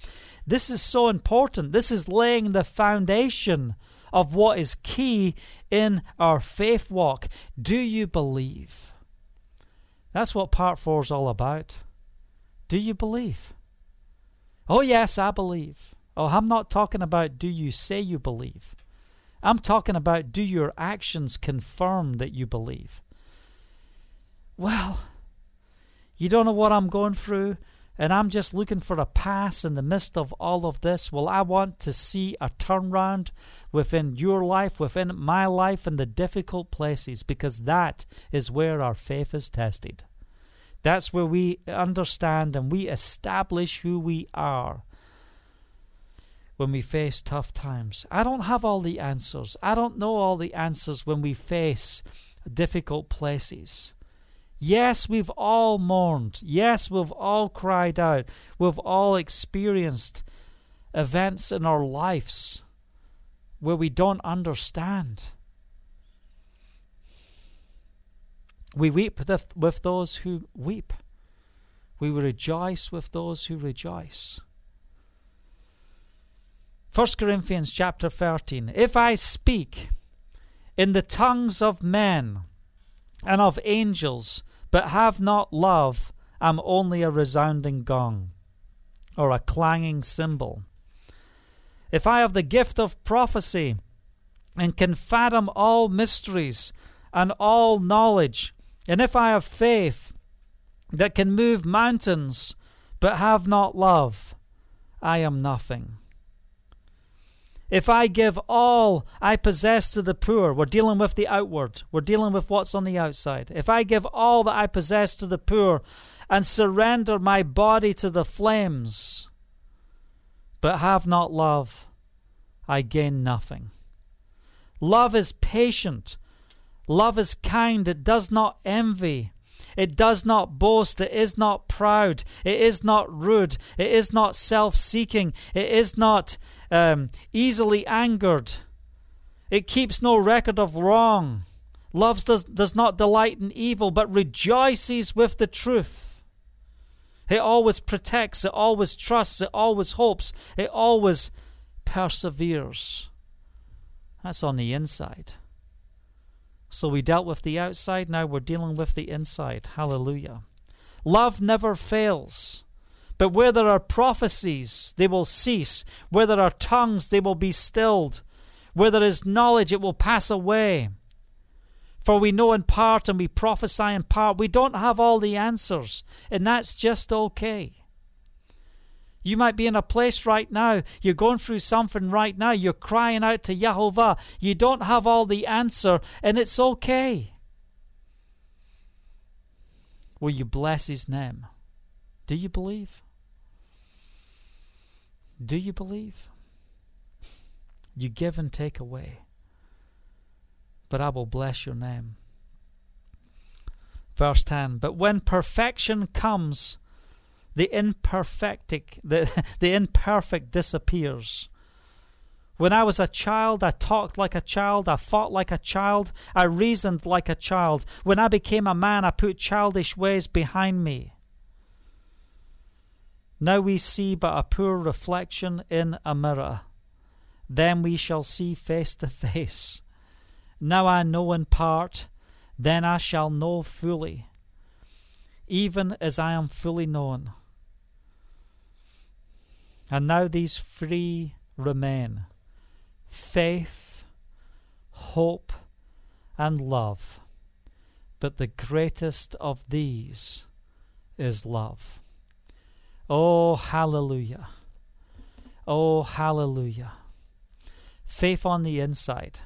This is so important. This is laying the foundation of what is key in our faith walk. Do you believe? That's what part four is all about. Do you believe? Oh, yes, I believe. Oh, I'm not talking about do you say you believe. I'm talking about do your actions confirm that you believe. Well, you don't know what I'm going through, and I'm just looking for a pass in the midst of all of this. Well, I want to see a turnaround within your life, within my life, in the difficult places, because that is where our faith is tested. That's where we understand and we establish who we are when we face tough times. I don't have all the answers. I don't know all the answers when we face difficult places. Yes, we've all mourned. Yes, we've all cried out. We've all experienced events in our lives where we don't understand. We weep with those who weep. We rejoice with those who rejoice. 1 Corinthians chapter 13. If I speak in the tongues of men and of angels, but have not love, am only a resounding gong or a clanging cymbal. If I have the gift of prophecy and can fathom all mysteries and all knowledge, and if I have faith that can move mountains, but have not love, I am nothing. If I give all I possess to the poor, we're dealing with the outward, we're dealing with what's on the outside. If I give all that I possess to the poor and surrender my body to the flames, but have not love, I gain nothing. Love is patient. Love is kind, it does not envy. It does not boast, it is not proud, it is not rude, it is not self seeking, it is not um, easily angered. It keeps no record of wrong. Love does, does not delight in evil, but rejoices with the truth. It always protects, it always trusts, it always hopes, it always perseveres. That's on the inside. So we dealt with the outside, now we're dealing with the inside. Hallelujah. Love never fails. But where there are prophecies, they will cease. Where there are tongues, they will be stilled. Where there is knowledge, it will pass away. For we know in part and we prophesy in part. We don't have all the answers, and that's just okay. You might be in a place right now, you're going through something right now, you're crying out to Jehovah. You don't have all the answer, and it's okay. Will you bless his name? Do you believe? Do you believe? You give and take away. But I will bless your name. Verse 10 But when perfection comes, the imperfect, the, the imperfect disappears. When I was a child, I talked like a child, I fought like a child, I reasoned like a child. When I became a man, I put childish ways behind me. Now we see but a poor reflection in a mirror. Then we shall see face to face. Now I know in part, then I shall know fully, even as I am fully known. And now these three remain faith, hope, and love. But the greatest of these is love. Oh, hallelujah. Oh, hallelujah. Faith on the inside.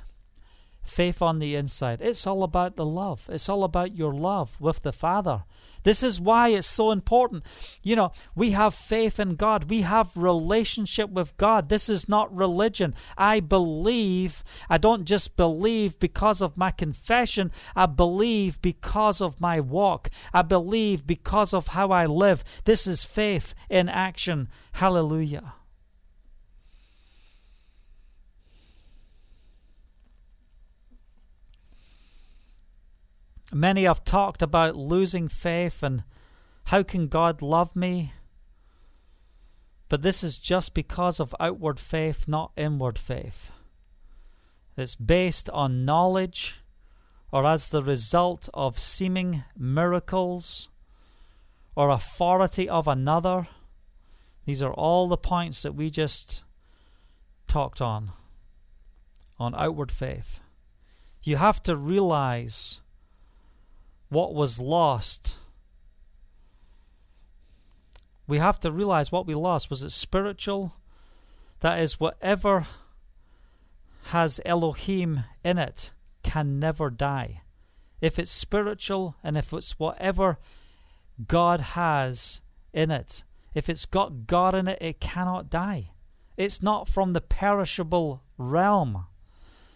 Faith on the inside. It's all about the love. It's all about your love with the Father. This is why it's so important. You know, we have faith in God. We have relationship with God. This is not religion. I believe. I don't just believe because of my confession. I believe because of my walk. I believe because of how I live. This is faith in action. Hallelujah. Many have talked about losing faith and how can God love me? But this is just because of outward faith, not inward faith. It's based on knowledge or as the result of seeming miracles or authority of another. These are all the points that we just talked on on outward faith. You have to realize what was lost. We have to realize what we lost. Was it spiritual? That is, whatever has Elohim in it can never die. If it's spiritual and if it's whatever God has in it, if it's got God in it, it cannot die. It's not from the perishable realm.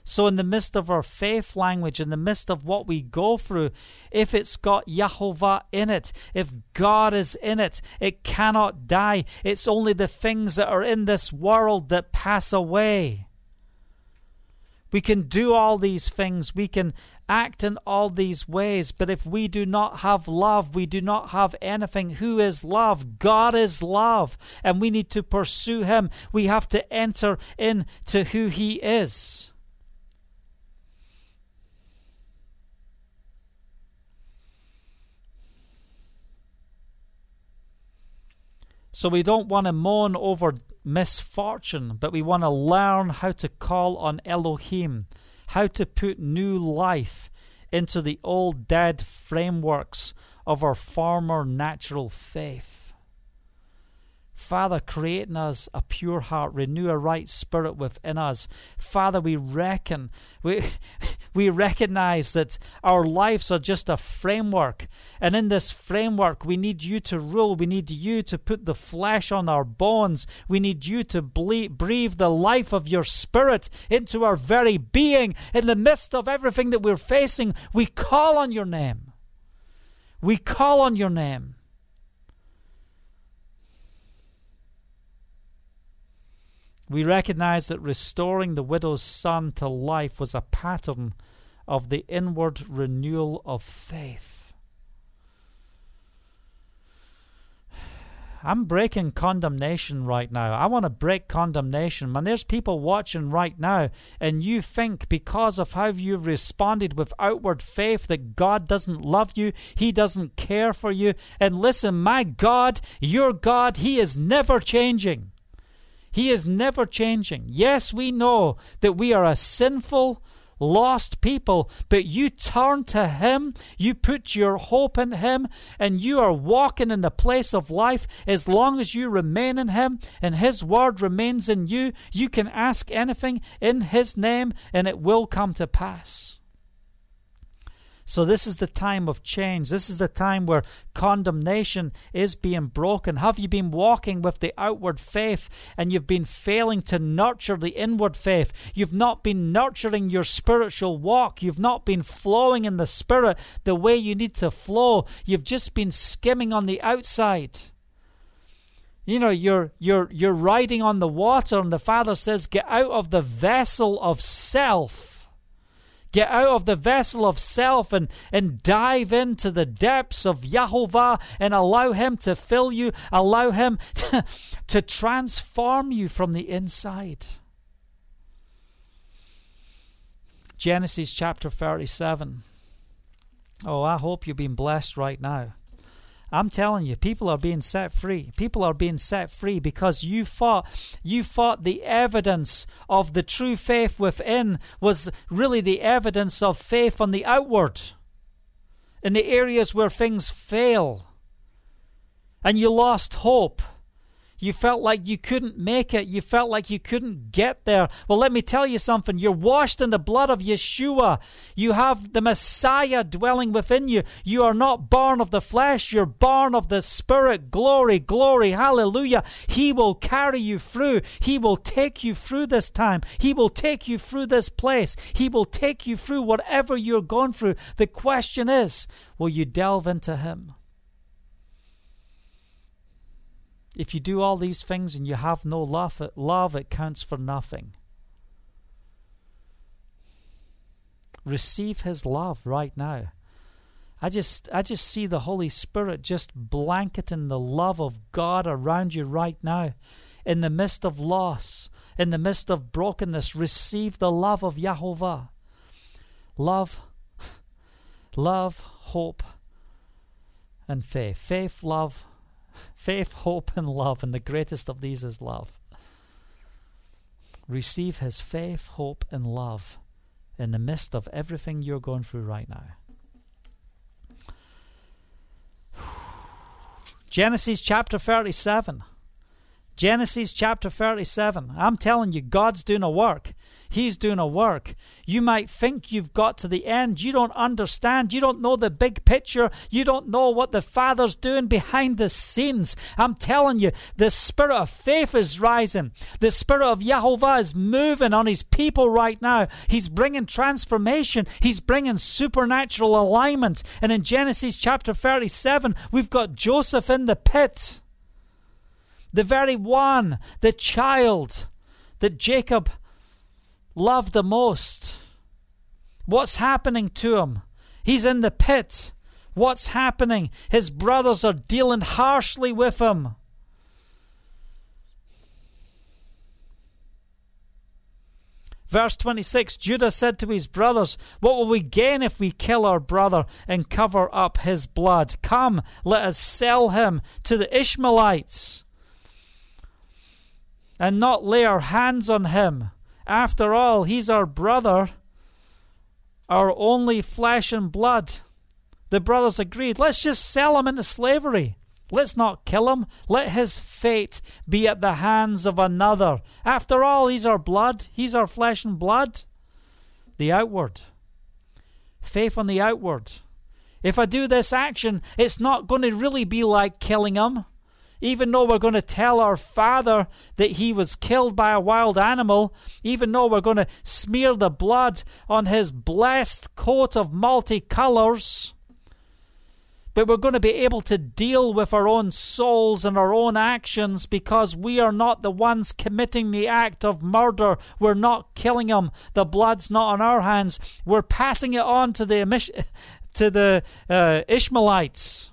So, in the midst of our faith language, in the midst of what we go through, if it's got Yahovah in it, if God is in it, it cannot die. It's only the things that are in this world that pass away. We can do all these things, we can act in all these ways, but if we do not have love, we do not have anything. Who is love? God is love, and we need to pursue Him. We have to enter into who He is. So we don't want to moan over misfortune, but we want to learn how to call on Elohim, how to put new life into the old dead frameworks of our former natural faith. Father, create in us a pure heart, renew a right spirit within us. Father, we reckon, we, we recognize that our lives are just a framework. And in this framework, we need you to rule. We need you to put the flesh on our bones. We need you to breathe the life of your spirit into our very being. In the midst of everything that we're facing, we call on your name. We call on your name. We recognize that restoring the widow's son to life was a pattern of the inward renewal of faith. I'm breaking condemnation right now. I want to break condemnation. Man, there's people watching right now, and you think because of how you've responded with outward faith that God doesn't love you, He doesn't care for you. And listen, my God, your God, He is never changing. He is never changing. Yes, we know that we are a sinful, lost people, but you turn to Him, you put your hope in Him, and you are walking in the place of life as long as you remain in Him and His Word remains in you. You can ask anything in His name, and it will come to pass. So, this is the time of change. This is the time where condemnation is being broken. Have you been walking with the outward faith and you've been failing to nurture the inward faith? You've not been nurturing your spiritual walk. You've not been flowing in the Spirit the way you need to flow. You've just been skimming on the outside. You know, you're you're you're riding on the water, and the Father says, Get out of the vessel of self Get out of the vessel of self and, and dive into the depths of Yahovah and allow Him to fill you, allow Him to, to transform you from the inside. Genesis chapter 37. Oh, I hope you've been blessed right now. I'm telling you, people are being set free. People are being set free because you fought you fought the evidence of the true faith within was really the evidence of faith on the outward. In the areas where things fail. And you lost hope. You felt like you couldn't make it. You felt like you couldn't get there. Well, let me tell you something. You're washed in the blood of Yeshua. You have the Messiah dwelling within you. You are not born of the flesh. You're born of the Spirit. Glory, glory, hallelujah. He will carry you through. He will take you through this time. He will take you through this place. He will take you through whatever you're going through. The question is, will you delve into Him? If you do all these things and you have no love, love, it counts for nothing. Receive His love right now. I just, I just see the Holy Spirit just blanketing the love of God around you right now. In the midst of loss, in the midst of brokenness, receive the love of Yahovah. Love, love, hope, and faith. Faith, love, faith, hope, and love, and the greatest of these is love. Receive His faith, hope, and love in the midst of everything you're going through right now. Genesis chapter 37. Genesis chapter 37. I'm telling you, God's doing a work. He's doing a work. You might think you've got to the end. You don't understand. You don't know the big picture. You don't know what the Father's doing behind the scenes. I'm telling you, the spirit of faith is rising. The spirit of Yahovah is moving on his people right now. He's bringing transformation. He's bringing supernatural alignment. And in Genesis chapter 37, we've got Joseph in the pit. The very one, the child that Jacob love the most. What's happening to him? He's in the pit. What's happening? His brothers are dealing harshly with him. Verse 26 Judah said to his brothers, What will we gain if we kill our brother and cover up his blood? Come, let us sell him to the Ishmaelites and not lay our hands on him. After all, he's our brother, our only flesh and blood. The brothers agreed, let's just sell him into slavery. Let's not kill him. Let his fate be at the hands of another. After all, he's our blood. He's our flesh and blood. The outward. Faith on the outward. If I do this action, it's not going to really be like killing him. Even though we're going to tell our father that he was killed by a wild animal, even though we're going to smear the blood on his blessed coat of multicolours, but we're going to be able to deal with our own souls and our own actions because we are not the ones committing the act of murder. We're not killing him. The blood's not on our hands. We're passing it on to the, to the uh, Ishmaelites.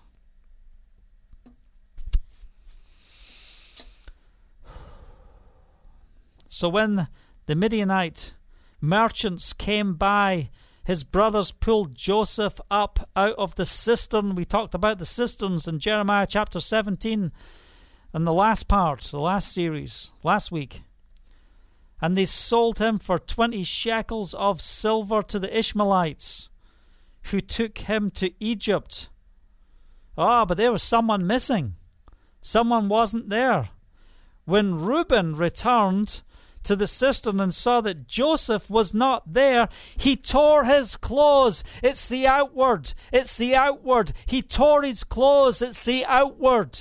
So when the Midianite merchants came by, his brothers pulled Joseph up out of the cistern. We talked about the cisterns in Jeremiah chapter 17 and the last part, the last series, last week. And they sold him for 20 shekels of silver to the Ishmaelites, who took him to Egypt. Ah, but there was someone missing. Someone wasn't there. When Reuben returned, to the cistern and saw that Joseph was not there, he tore his clothes. It's the outward. It's the outward. He tore his clothes. It's the outward.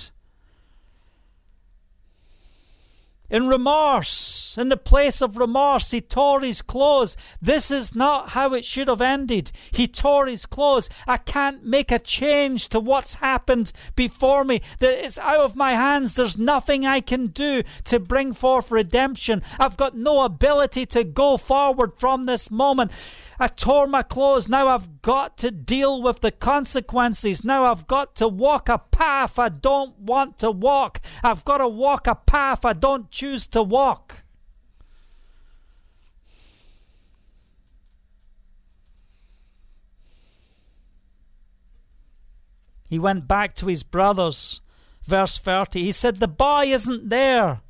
In remorse, in the place of remorse, he tore his clothes. This is not how it should have ended. He tore his clothes. I can't make a change to what's happened before me. That it's out of my hands. There's nothing I can do to bring forth redemption. I've got no ability to go forward from this moment. I tore my clothes. Now I've got to deal with the consequences. Now I've got to walk a path I don't want to walk. I've got to walk a path I don't choose to walk. He went back to his brothers. Verse 30. He said, The boy isn't there.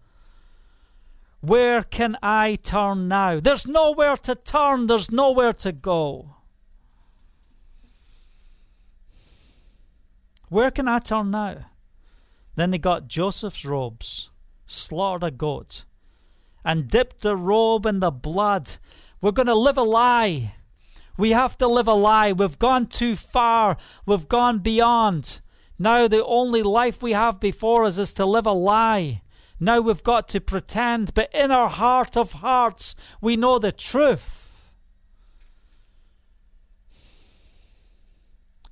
Where can I turn now? There's nowhere to turn, there's nowhere to go. Where can I turn now? Then they got Joseph's robes, slaughtered a goat, and dipped the robe in the blood. We're going to live a lie. We have to live a lie. We've gone too far. We've gone beyond. Now the only life we have before us is to live a lie. Now we've got to pretend, but in our heart of hearts, we know the truth.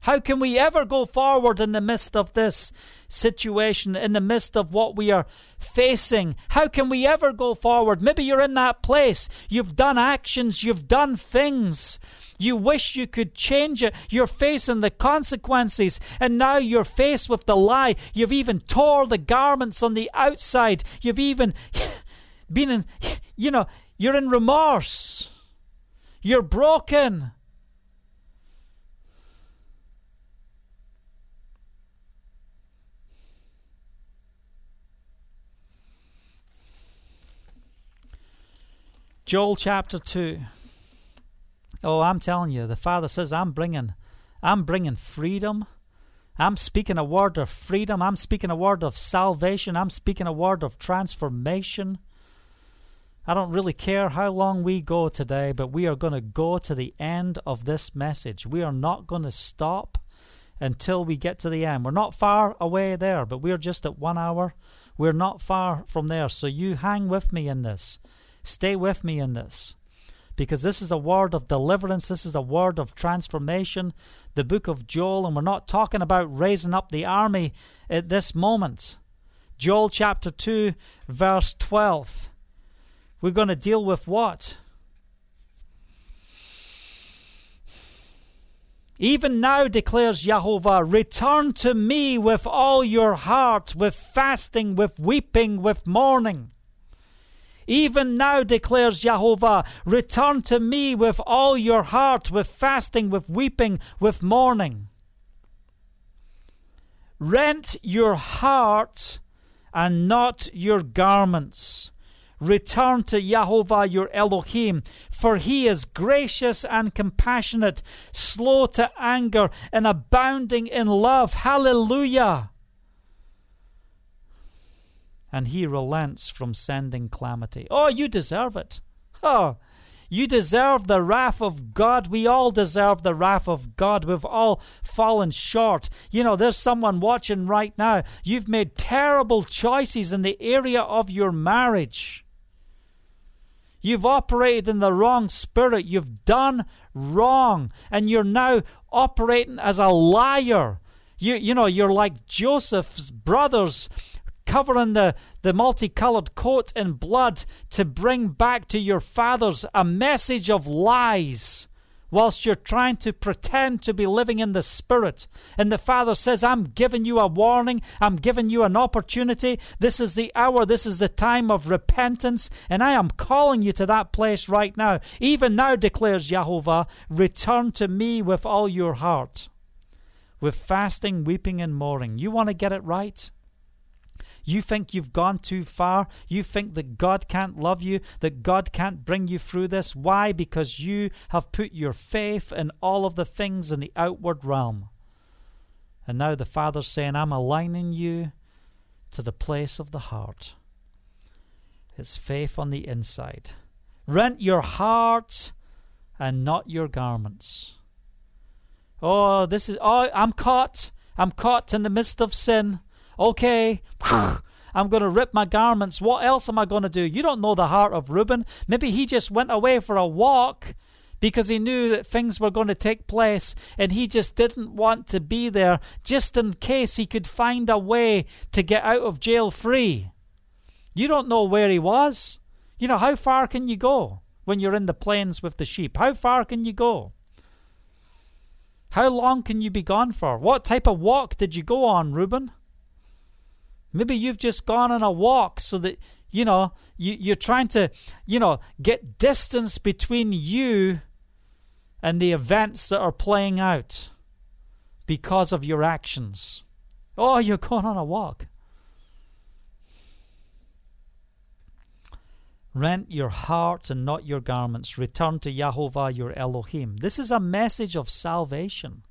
How can we ever go forward in the midst of this situation, in the midst of what we are facing? How can we ever go forward? Maybe you're in that place. You've done actions, you've done things you wish you could change it. You're facing the consequences, and now you're faced with the lie. You've even tore the garments on the outside. You've even been in, you know, you're in remorse. You're broken. Joel chapter 2. Oh, I'm telling you, the Father says, I'm bringing, I'm bringing freedom. I'm speaking a word of freedom. I'm speaking a word of salvation. I'm speaking a word of transformation. I don't really care how long we go today, but we are going to go to the end of this message. We are not going to stop until we get to the end. We're not far away there, but we're just at one hour. We're not far from there. So you hang with me in this. Stay with me in this because this is a word of deliverance, this is a word of transformation. The book of Joel, and we're not talking about raising up the army at this moment. Joel chapter 2, verse 12. We're going to deal with what? Even now, declares Jehovah, return to me with all your heart, with fasting, with weeping, with mourning. Even now, declares Jehovah, return to me with all your heart, with fasting, with weeping, with mourning. Rent your heart and not your garments. Return to Jehovah your Elohim, for he is gracious and compassionate, slow to anger, and abounding in love. Hallelujah! And he relents from sending calamity. Oh, you deserve it. Oh, you deserve the wrath of God. We all deserve the wrath of God. We've all fallen short. You know, there's someone watching right now. You've made terrible choices in the area of your marriage. You've operated in the wrong spirit. You've done wrong. And you're now operating as a liar. You, you know, you're like Joseph's brothers covering the, the multicolored coat in blood to bring back to your fathers a message of lies whilst you're trying to pretend to be living in the Spirit. And the Father says, I'm giving you a warning, I'm giving you an opportunity. This is the hour, this is the time of repentance, and I am calling you to that place right now. Even now, declares Jehovah, return to me with all your heart, with fasting, weeping, and mourning. You want to get it right? You think you've gone too far. You think that God can't love you, that God can't bring you through this. Why? Because you have put your faith in all of the things in the outward realm. And now the Father's saying, I'm aligning you to the place of the heart. It's faith on the inside. Rent your heart and not your garments. Oh, this is, oh, I'm caught. I'm caught in the midst of sin. Okay. I'm going to rip my garments. What else am I going to do? You don't know the heart of Reuben. Maybe he just went away for a walk because he knew that things were going to take place and he just didn't want to be there just in case he could find a way to get out of jail free. You don't know where he was. You know, how far can you go when you're in the plains with the sheep? How far can you go? How long can you be gone for? What type of walk did you go on, Reuben? Maybe you've just gone on a walk so that, you know, you, you're trying to, you know, get distance between you and the events that are playing out because of your actions. Oh, you're going on a walk. Rent your heart and not your garments. Return to Yahovah your Elohim. This is a message of salvation.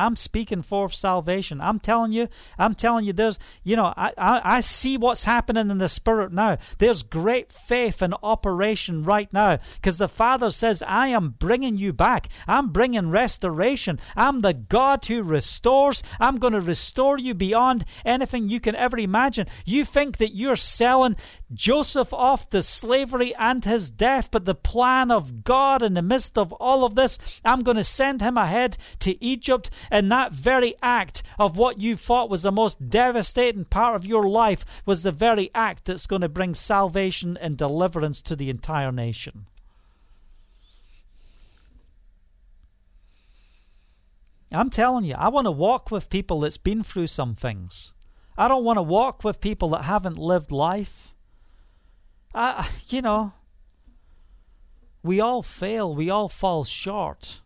I'm speaking forth salvation. I'm telling you, I'm telling you, there's, you know, I, I, I, see what's happening in the Spirit now. There's great faith in operation right now because the Father says, I am bringing you back. I'm bringing restoration. I'm the God who restores. I'm going to restore you beyond anything you can ever imagine. You think that you're selling Joseph off to slavery and his death, but the plan of God in the midst of all of this, I'm going to send him ahead to Egypt and that very act of what you thought was the most devastating part of your life was the very act that's going to bring salvation and deliverance to the entire nation. I'm telling you, I want to walk with people that's been through some things. I don't want to walk with people that haven't lived life. I, you know, we all fail, we all fall short.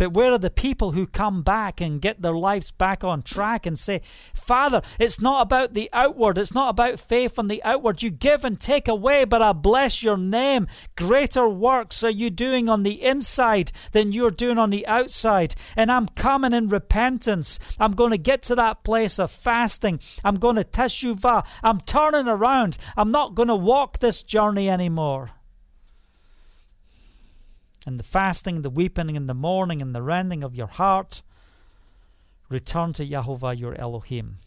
But where are the people who come back and get their lives back on track and say, Father, it's not about the outward, it's not about faith on the outward. You give and take away, but I bless your name. Greater works are you doing on the inside than you're doing on the outside. And I'm coming in repentance. I'm going to get to that place of fasting. I'm going to teshuvah. I'm turning around. I'm not going to walk this journey anymore and the fasting, the weeping, and the mourning, and the rending of your heart, return to Yahovah your Elohim,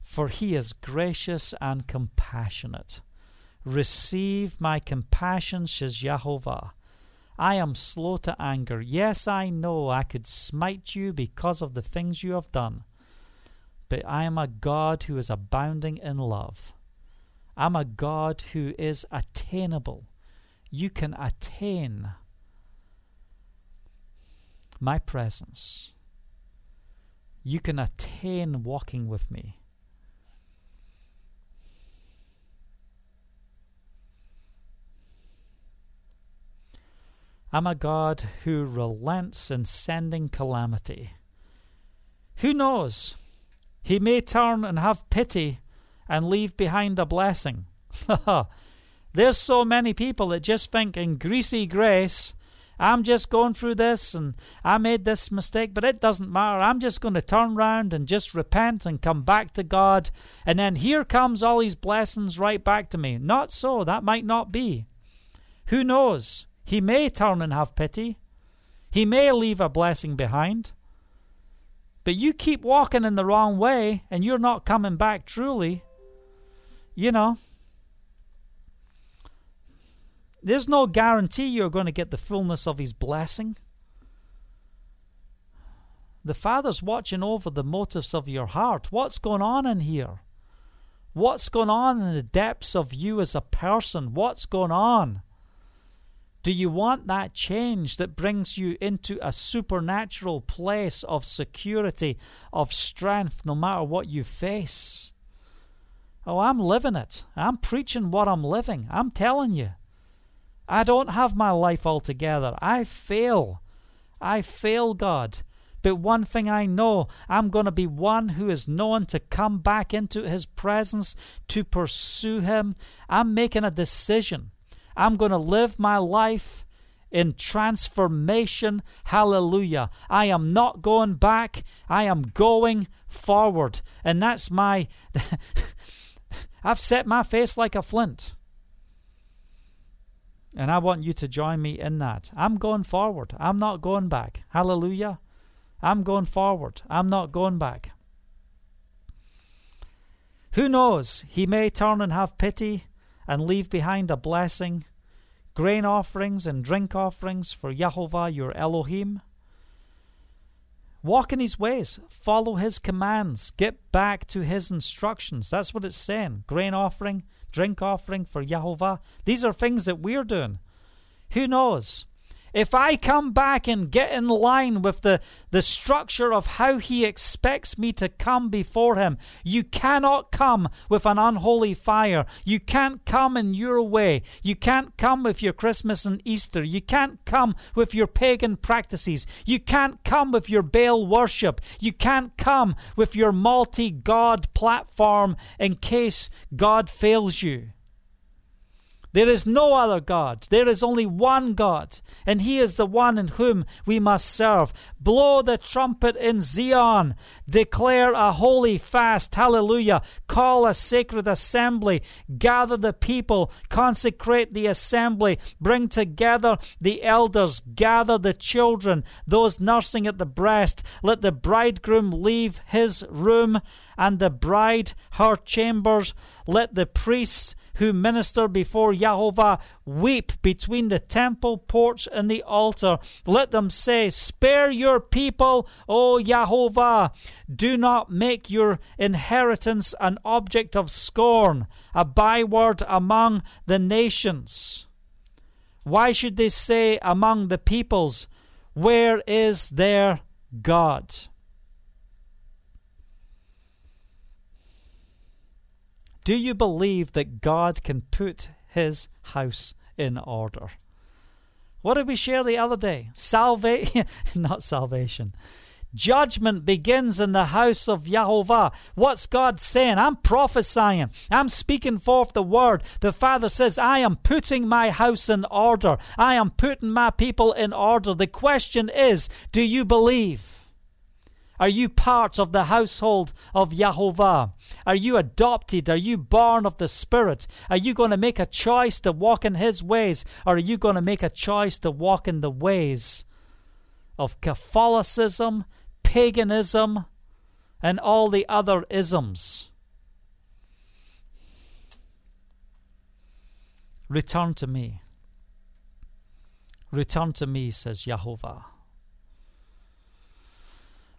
for he is gracious and compassionate. Receive my compassion, says Yahovah. I am slow to anger. Yes, I know I could smite you because of the things you have done. But I am a God who is abounding in love. I'm a God who is attainable. You can attain my presence, you can attain walking with me. I'm a God who relents in sending calamity. Who knows? He may turn and have pity and leave behind a blessing. There's so many people that just think in greasy grace I'm just going through this and I made this mistake, but it doesn't matter. I'm just going to turn around and just repent and come back to God. And then here comes all these blessings right back to me. Not so. That might not be. Who knows? He may turn and have pity. He may leave a blessing behind. But you keep walking in the wrong way and you're not coming back truly. You know, there's no guarantee you're going to get the fullness of His blessing. The Father's watching over the motives of your heart. What's going on in here? What's going on in the depths of you as a person? What's going on? Do you want that change that brings you into a supernatural place of security, of strength, no matter what you face? Oh, I'm living it. I'm preaching what I'm living. I'm telling you. I don't have my life altogether. I fail. I fail, God. But one thing I know, I'm going to be one who is known to come back into His presence to pursue Him. I'm making a decision. I'm going to live my life in transformation. Hallelujah. I am not going back, I am going forward. And that's my. I've set my face like a flint. And I want you to join me in that. I'm going forward. I'm not going back. Hallelujah. I'm going forward. I'm not going back. Who knows? He may turn and have pity and leave behind a blessing, grain offerings and drink offerings for Jehovah your Elohim. Walk in his ways, follow his commands, get back to his instructions. That's what it's saying. Grain offering, drink offering for Jehovah. These are things that we're doing. Who knows? If I come back and get in line with the, the structure of how He expects me to come before Him, you cannot come with an unholy fire. You can't come in your way. You can't come with your Christmas and Easter. You can't come with your pagan practices. You can't come with your Baal worship. You can't come with your multi God platform in case God fails you. There is no other God. There is only one God, and He is the one in whom we must serve. Blow the trumpet in Zion. Declare a holy fast. Hallelujah. Call a sacred assembly. Gather the people. Consecrate the assembly. Bring together the elders. Gather the children, those nursing at the breast. Let the bridegroom leave his room and the bride her chambers. Let the priests who minister before Jehovah weep between the temple porch and the altar. Let them say, Spare your people, O Jehovah. Do not make your inheritance an object of scorn, a byword among the nations. Why should they say among the peoples, Where is their God? Do you believe that God can put his house in order? What did we share the other day? Salvation, not salvation. Judgment begins in the house of Jehovah. What's God saying? I'm prophesying. I'm speaking forth the word. The Father says, I am putting my house in order. I am putting my people in order. The question is, do you believe? Are you part of the household of Yahovah? Are you adopted? Are you born of the Spirit? Are you going to make a choice to walk in His ways? Or are you going to make a choice to walk in the ways of Catholicism, paganism, and all the other isms? Return to me. Return to me, says Yahovah.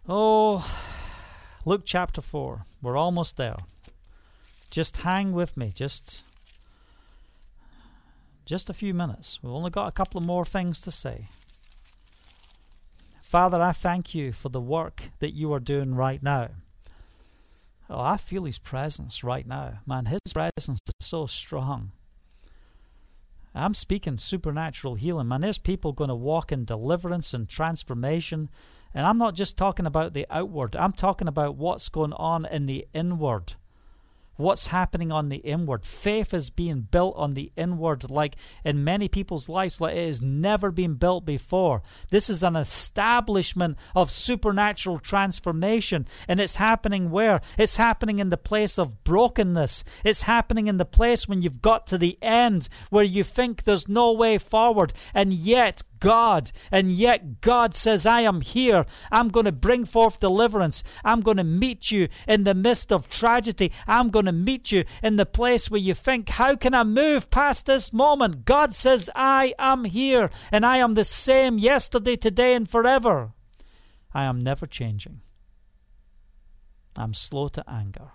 Oh, Luke chapter 4. We're almost there. Just hang with me. Just just a few minutes. We've only got a couple of more things to say. Father, I thank you for the work that you are doing right now. Oh, I feel his presence right now. Man, his presence is so strong. I'm speaking supernatural healing. Man, there's people going to walk in deliverance and transformation and I'm not just talking about the outward, I'm talking about what's going on in the inward what's happening on the inward. Faith is being built on the inward, like in many people's lives, like it has never been built before. This is an establishment of supernatural transformation, and it's happening where? It's happening in the place of brokenness. It's happening in the place when you've got to the end where you think there's no way forward, and yet God. And yet God says, I am here. I'm going to bring forth deliverance. I'm going to meet you in the midst of tragedy. I'm going to meet you in the place where you think, How can I move past this moment? God says, I am here. And I am the same yesterday, today, and forever. I am never changing. I'm slow to anger.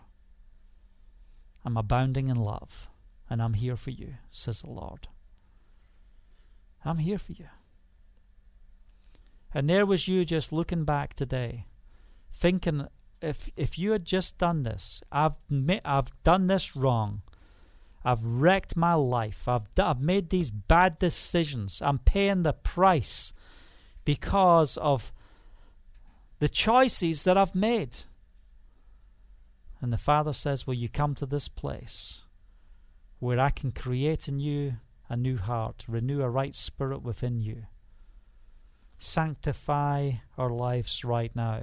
I'm abounding in love. And I'm here for you, says the Lord. I'm here for you. And there was you just looking back today, thinking, if if you had just done this, I've I've done this wrong. I've wrecked my life. I've I've made these bad decisions. I'm paying the price because of the choices that I've made. And the Father says, Will you come to this place where I can create in you a new heart, renew a right spirit within you. Sanctify our lives right now.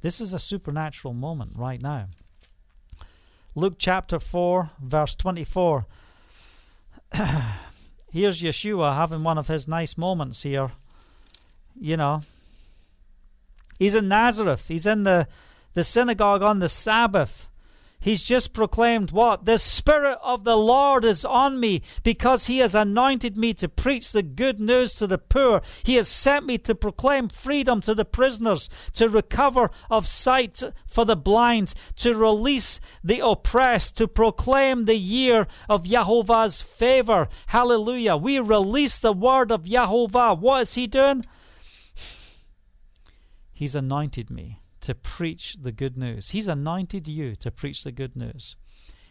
This is a supernatural moment right now. Luke chapter 4, verse 24. Here's Yeshua having one of his nice moments here. You know, he's in Nazareth, he's in the, the synagogue on the Sabbath. He's just proclaimed what? The Spirit of the Lord is on me because He has anointed me to preach the good news to the poor. He has sent me to proclaim freedom to the prisoners, to recover of sight for the blind, to release the oppressed, to proclaim the year of Yahovah's favor. Hallelujah. We release the word of Yahovah. What is He doing? He's anointed me to preach the good news. He's anointed you to preach the good news.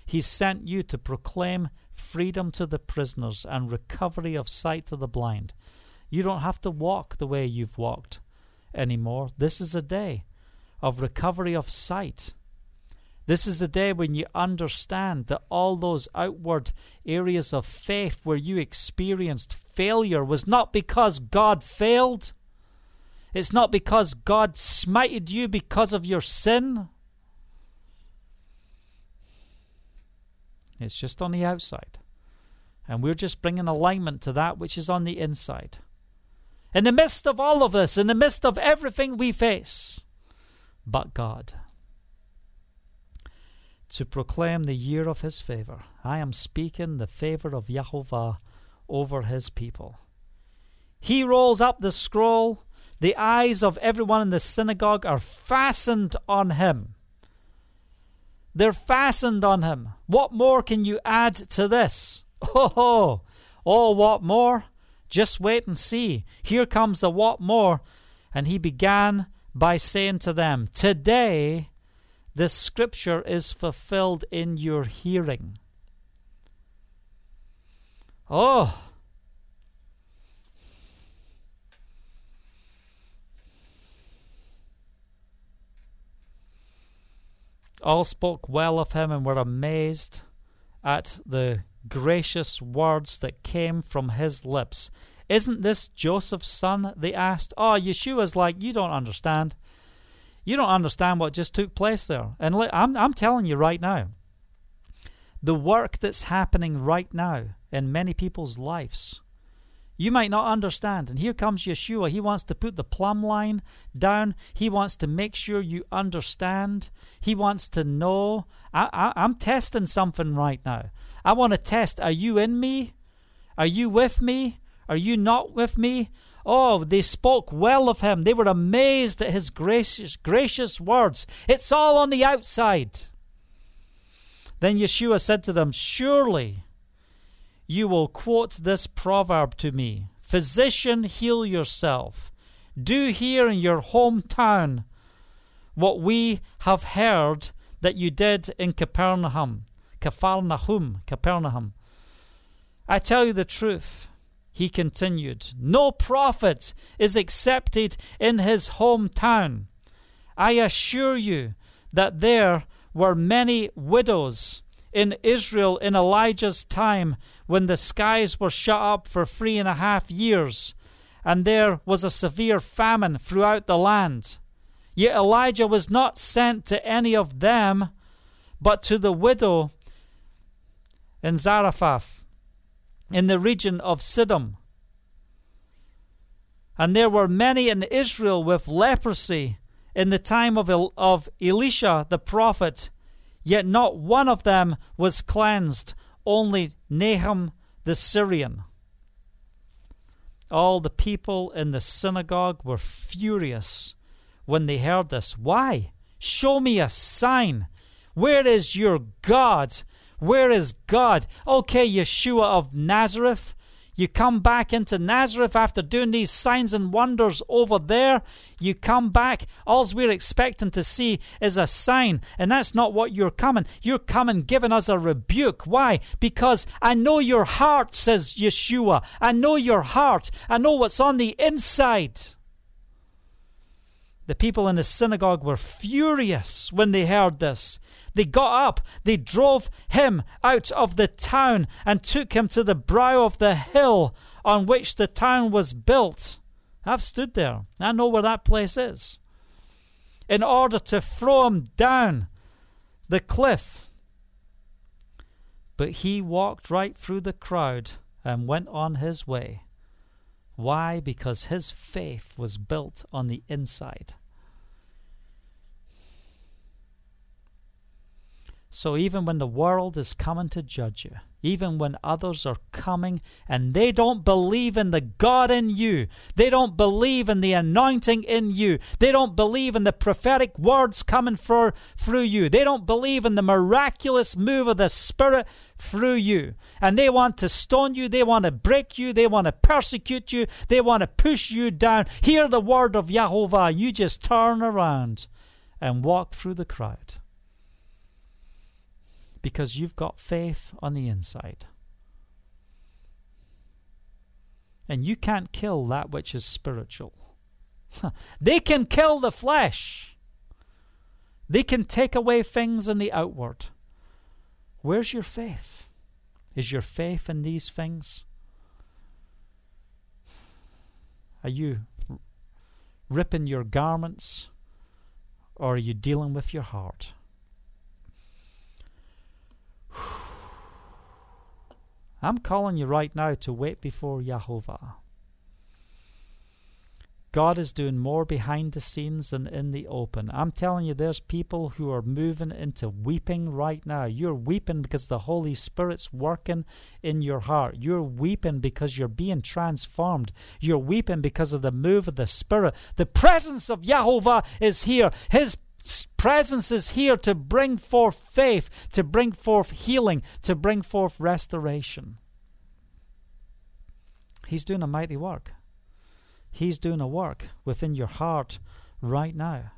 He's sent you to proclaim freedom to the prisoners and recovery of sight to the blind. You don't have to walk the way you've walked anymore. This is a day of recovery of sight. This is the day when you understand that all those outward areas of faith where you experienced failure was not because God failed it's not because God smited you because of your sin. It's just on the outside. And we're just bringing alignment to that which is on the inside. In the midst of all of this, in the midst of everything we face, but God, to proclaim the year of His favor. I am speaking the favor of Yahovah over His people. He rolls up the scroll the eyes of everyone in the synagogue are fastened on him. They're fastened on him. What more can you add to this? Oh, oh, oh what more? Just wait and see. Here comes the what more. And he began by saying to them, Today this scripture is fulfilled in your hearing. Oh, all spoke well of him and were amazed at the gracious words that came from his lips. Isn't this Joseph's son? They asked. Oh, Yeshua's like, You don't understand. You don't understand what just took place there. And I'm, I'm telling you right now, the work that's happening right now in many people's lives you might not understand. And here comes Yeshua. He wants to put the plumb line down. He wants to make sure you understand. He wants to know. I, I, am testing something right now. I want to test are you in me? Are you with me? Are you not with me? Oh, they spoke well of him. They were amazed at his gracious, gracious words. It's all on the outside. Then Yeshua said to them, Surely you will quote this proverb to me Physician, heal yourself. Do here in your hometown what we have heard that you did in Capernaum. Capernaum, Capernaum. I tell you the truth, he continued. No prophet is accepted in his hometown. I assure you that there were many widows in Israel in Elijah's time when the skies were shut up for three and a half years, and there was a severe famine throughout the land. Yet Elijah was not sent to any of them, but to the widow in Zarephath, in the region of Sidon. And there were many in Israel with leprosy in the time of, El- of Elisha the prophet, yet not one of them was cleansed only Naaman the Syrian. All the people in the synagogue were furious when they heard this. Why? Show me a sign. Where is your God? Where is God? Okay, Yeshua of Nazareth, you come back into Nazareth after doing these signs and wonders over there. You come back. All we're expecting to see is a sign. And that's not what you're coming. You're coming giving us a rebuke. Why? Because I know your heart, says Yeshua. I know your heart. I know what's on the inside. The people in the synagogue were furious when they heard this. They got up, they drove him out of the town, and took him to the brow of the hill on which the town was built. I've stood there. I know where that place is. In order to throw him down the cliff. But he walked right through the crowd and went on his way. Why? Because his faith was built on the inside. So even when the world is coming to judge you, even when others are coming and they don't believe in the God in you, they don't believe in the anointing in you, they don't believe in the prophetic words coming for, through you, they don't believe in the miraculous move of the Spirit through you, and they want to stone you, they want to break you, they want to persecute you, they want to push you down. Hear the word of Jehovah, you just turn around and walk through the crowd because you've got faith on the inside. And you can't kill that which is spiritual. they can kill the flesh. They can take away things in the outward. Where's your faith? Is your faith in these things? Are you ripping your garments or are you dealing with your heart? I'm calling you right now to wait before Jehovah. God is doing more behind the scenes than in the open. I'm telling you, there's people who are moving into weeping right now. You're weeping because the Holy Spirit's working in your heart. You're weeping because you're being transformed. You're weeping because of the move of the Spirit. The presence of Jehovah is here. His presence is here to bring forth faith, to bring forth healing, to bring forth restoration. He's doing a mighty work. He's doing a work within your heart right now.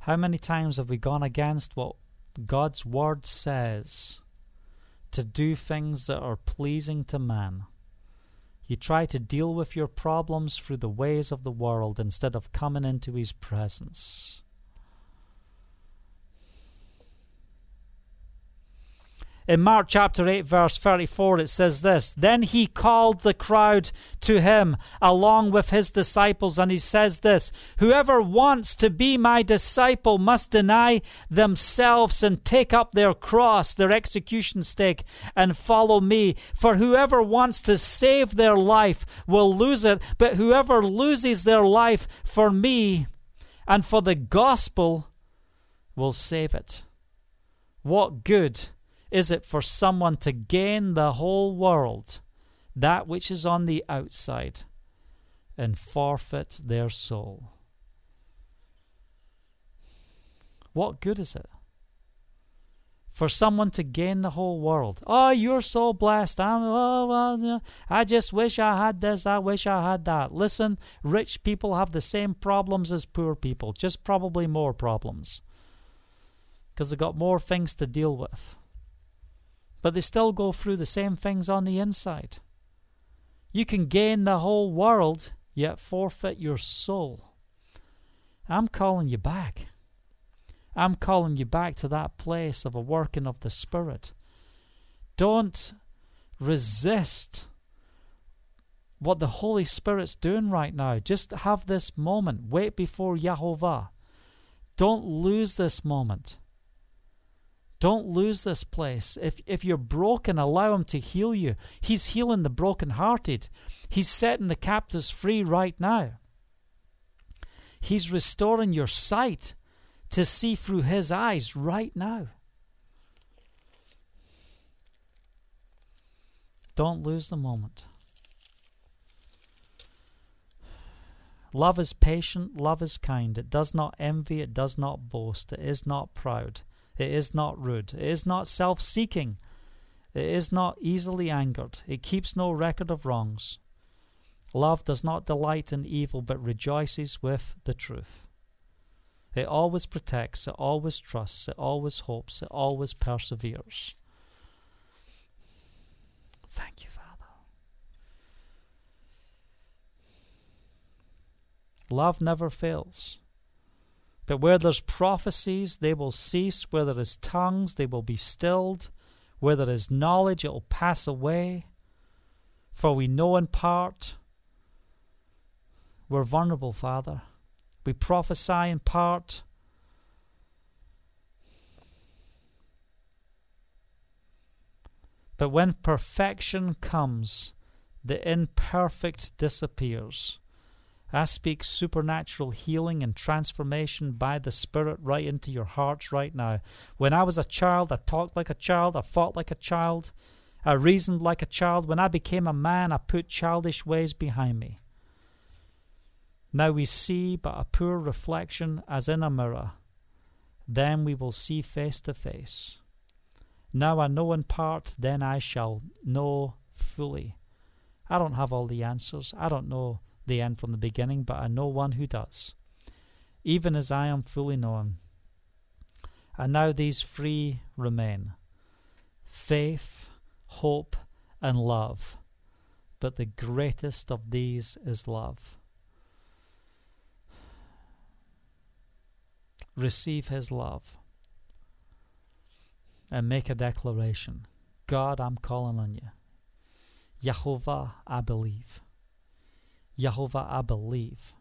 How many times have we gone against what God's Word says to do things that are pleasing to man? You try to deal with your problems through the ways of the world instead of coming into His presence. In Mark chapter 8, verse 34, it says this Then he called the crowd to him along with his disciples, and he says this Whoever wants to be my disciple must deny themselves and take up their cross, their execution stake, and follow me. For whoever wants to save their life will lose it, but whoever loses their life for me and for the gospel will save it. What good? Is it for someone to gain the whole world, that which is on the outside, and forfeit their soul? What good is it? For someone to gain the whole world. Oh, you're so blessed. I'm, oh, well, I just wish I had this. I wish I had that. Listen, rich people have the same problems as poor people, just probably more problems. Because they've got more things to deal with but they still go through the same things on the inside. You can gain the whole world, yet forfeit your soul. I'm calling you back. I'm calling you back to that place of a working of the Spirit. Don't resist what the Holy Spirit's doing right now. Just have this moment. Wait before Yahovah. Don't lose this moment. Don't lose this place. If, if you're broken, allow Him to heal you. He's healing the brokenhearted, He's setting the captives free right now. He's restoring your sight to see through His eyes right now. Don't lose the moment. Love is patient, love is kind. It does not envy, it does not boast, it is not proud. It is not rude. It is not self seeking. It is not easily angered. It keeps no record of wrongs. Love does not delight in evil, but rejoices with the truth. It always protects, it always trusts, it always hopes, it always perseveres. Thank you, Father. Love never fails. But where there's prophecies, they will cease. Where there is tongues, they will be stilled. Where there is knowledge, it will pass away. For we know in part. We're vulnerable, Father. We prophesy in part. But when perfection comes, the imperfect disappears. I speak supernatural healing and transformation by the Spirit right into your hearts right now. When I was a child, I talked like a child, I fought like a child, I reasoned like a child. When I became a man, I put childish ways behind me. Now we see but a poor reflection as in a mirror. Then we will see face to face. Now I know in part, then I shall know fully. I don't have all the answers. I don't know the end from the beginning, but I know one who does, even as I am fully known. And now these three remain faith, hope, and love. But the greatest of these is love. Receive His love and make a declaration God, I'm calling on you. Jehovah, I believe. Jehovah, I believe.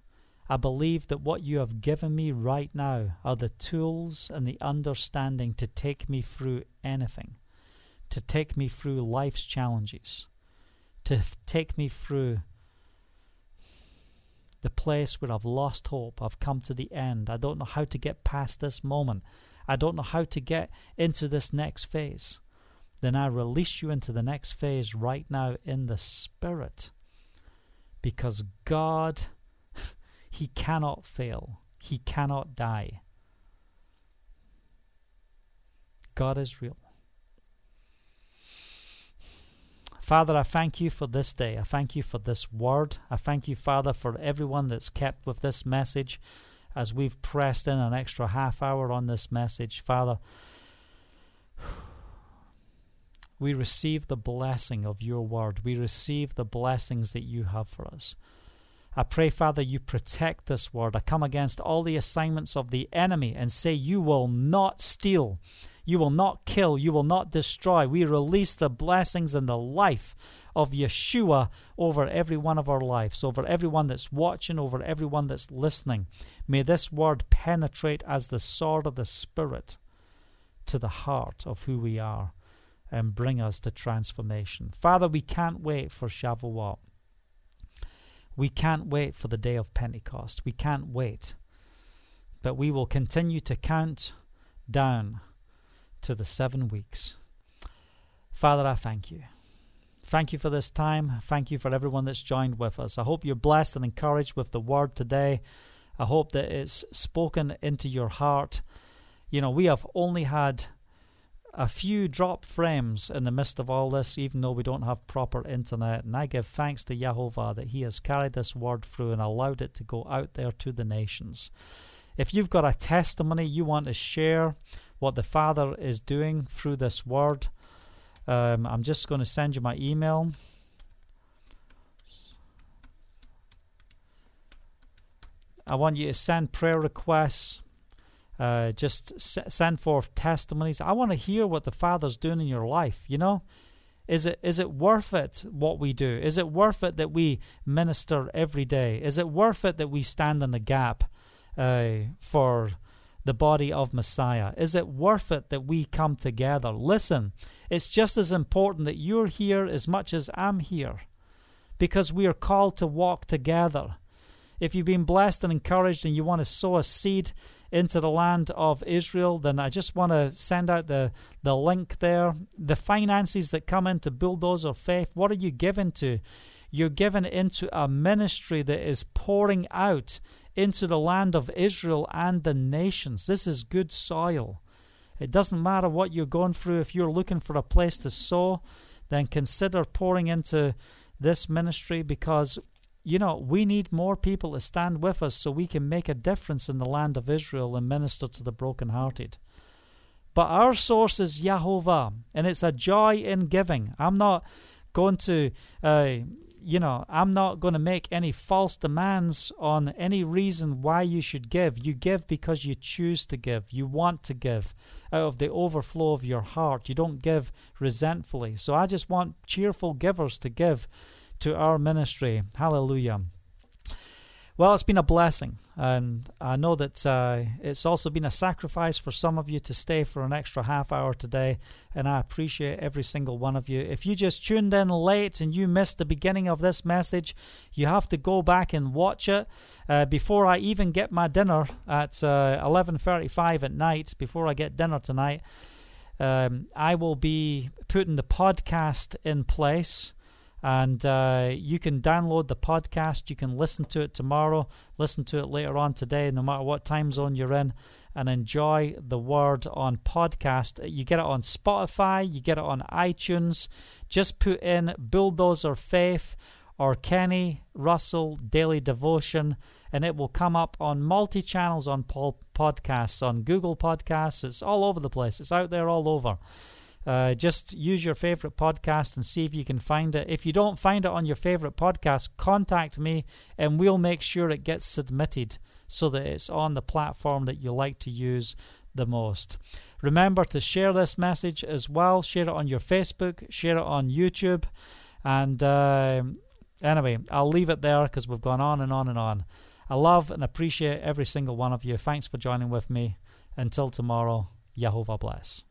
I believe that what you have given me right now are the tools and the understanding to take me through anything, to take me through life's challenges, to take me through the place where I've lost hope. I've come to the end. I don't know how to get past this moment. I don't know how to get into this next phase. Then I release you into the next phase right now in the Spirit because God, He cannot fail, He cannot die. God is real. Father, I thank you for this day. I thank you for this word. I thank you, Father, for everyone that's kept with this message as we've pressed in an extra half hour on this message. Father, we receive the blessing of your word. We receive the blessings that you have for us. I pray, Father, you protect this word. I come against all the assignments of the enemy and say, You will not steal, you will not kill, you will not destroy. We release the blessings and the life of Yeshua over every one of our lives, over everyone that's watching, over everyone that's listening. May this word penetrate as the sword of the Spirit to the heart of who we are and bring us to transformation. Father, we can't wait for Shavuot. We can't wait for the day of Pentecost. We can't wait. But we will continue to count down to the seven weeks. Father, I thank you. Thank you for this time. Thank you for everyone that's joined with us. I hope you're blessed and encouraged with the word today. I hope that it's spoken into your heart. You know, we have only had a few drop frames in the midst of all this, even though we don't have proper internet. And I give thanks to Jehovah that He has carried this word through and allowed it to go out there to the nations. If you've got a testimony you want to share what the Father is doing through this word, um, I'm just going to send you my email. I want you to send prayer requests uh, just s- send forth testimonies. I want to hear what the Father's doing in your life. You know, is it is it worth it what we do? Is it worth it that we minister every day? Is it worth it that we stand in the gap uh, for the body of Messiah? Is it worth it that we come together? Listen, it's just as important that you're here as much as I'm here, because we are called to walk together. If you've been blessed and encouraged and you want to sow a seed into the land of Israel, then I just want to send out the, the link there. The finances that come into Bulldozer Faith, what are you given to? You're given into a ministry that is pouring out into the land of Israel and the nations. This is good soil. It doesn't matter what you're going through. If you're looking for a place to sow, then consider pouring into this ministry because you know, we need more people to stand with us so we can make a difference in the land of Israel and minister to the brokenhearted. But our source is Jehovah, and it's a joy in giving. I'm not going to, uh, you know, I'm not going to make any false demands on any reason why you should give. You give because you choose to give. You want to give out of the overflow of your heart. You don't give resentfully. So I just want cheerful givers to give to our ministry. Hallelujah. Well, it's been a blessing, and I know that uh, it's also been a sacrifice for some of you to stay for an extra half hour today, and I appreciate every single one of you. If you just tuned in late and you missed the beginning of this message, you have to go back and watch it uh, before I even get my dinner at uh, 11:35 at night. Before I get dinner tonight, um, I will be putting the podcast in place and uh, you can download the podcast. You can listen to it tomorrow, listen to it later on today, no matter what time zone you're in, and enjoy the word on podcast. You get it on Spotify, you get it on iTunes. Just put in Bulldozer Faith or Kenny Russell Daily Devotion, and it will come up on multi channels on podcasts, on Google Podcasts. It's all over the place, it's out there all over. Uh, just use your favorite podcast and see if you can find it. If you don't find it on your favorite podcast, contact me and we'll make sure it gets submitted so that it's on the platform that you like to use the most. Remember to share this message as well. Share it on your Facebook, share it on YouTube. And uh, anyway, I'll leave it there because we've gone on and on and on. I love and appreciate every single one of you. Thanks for joining with me. Until tomorrow, Yehovah bless.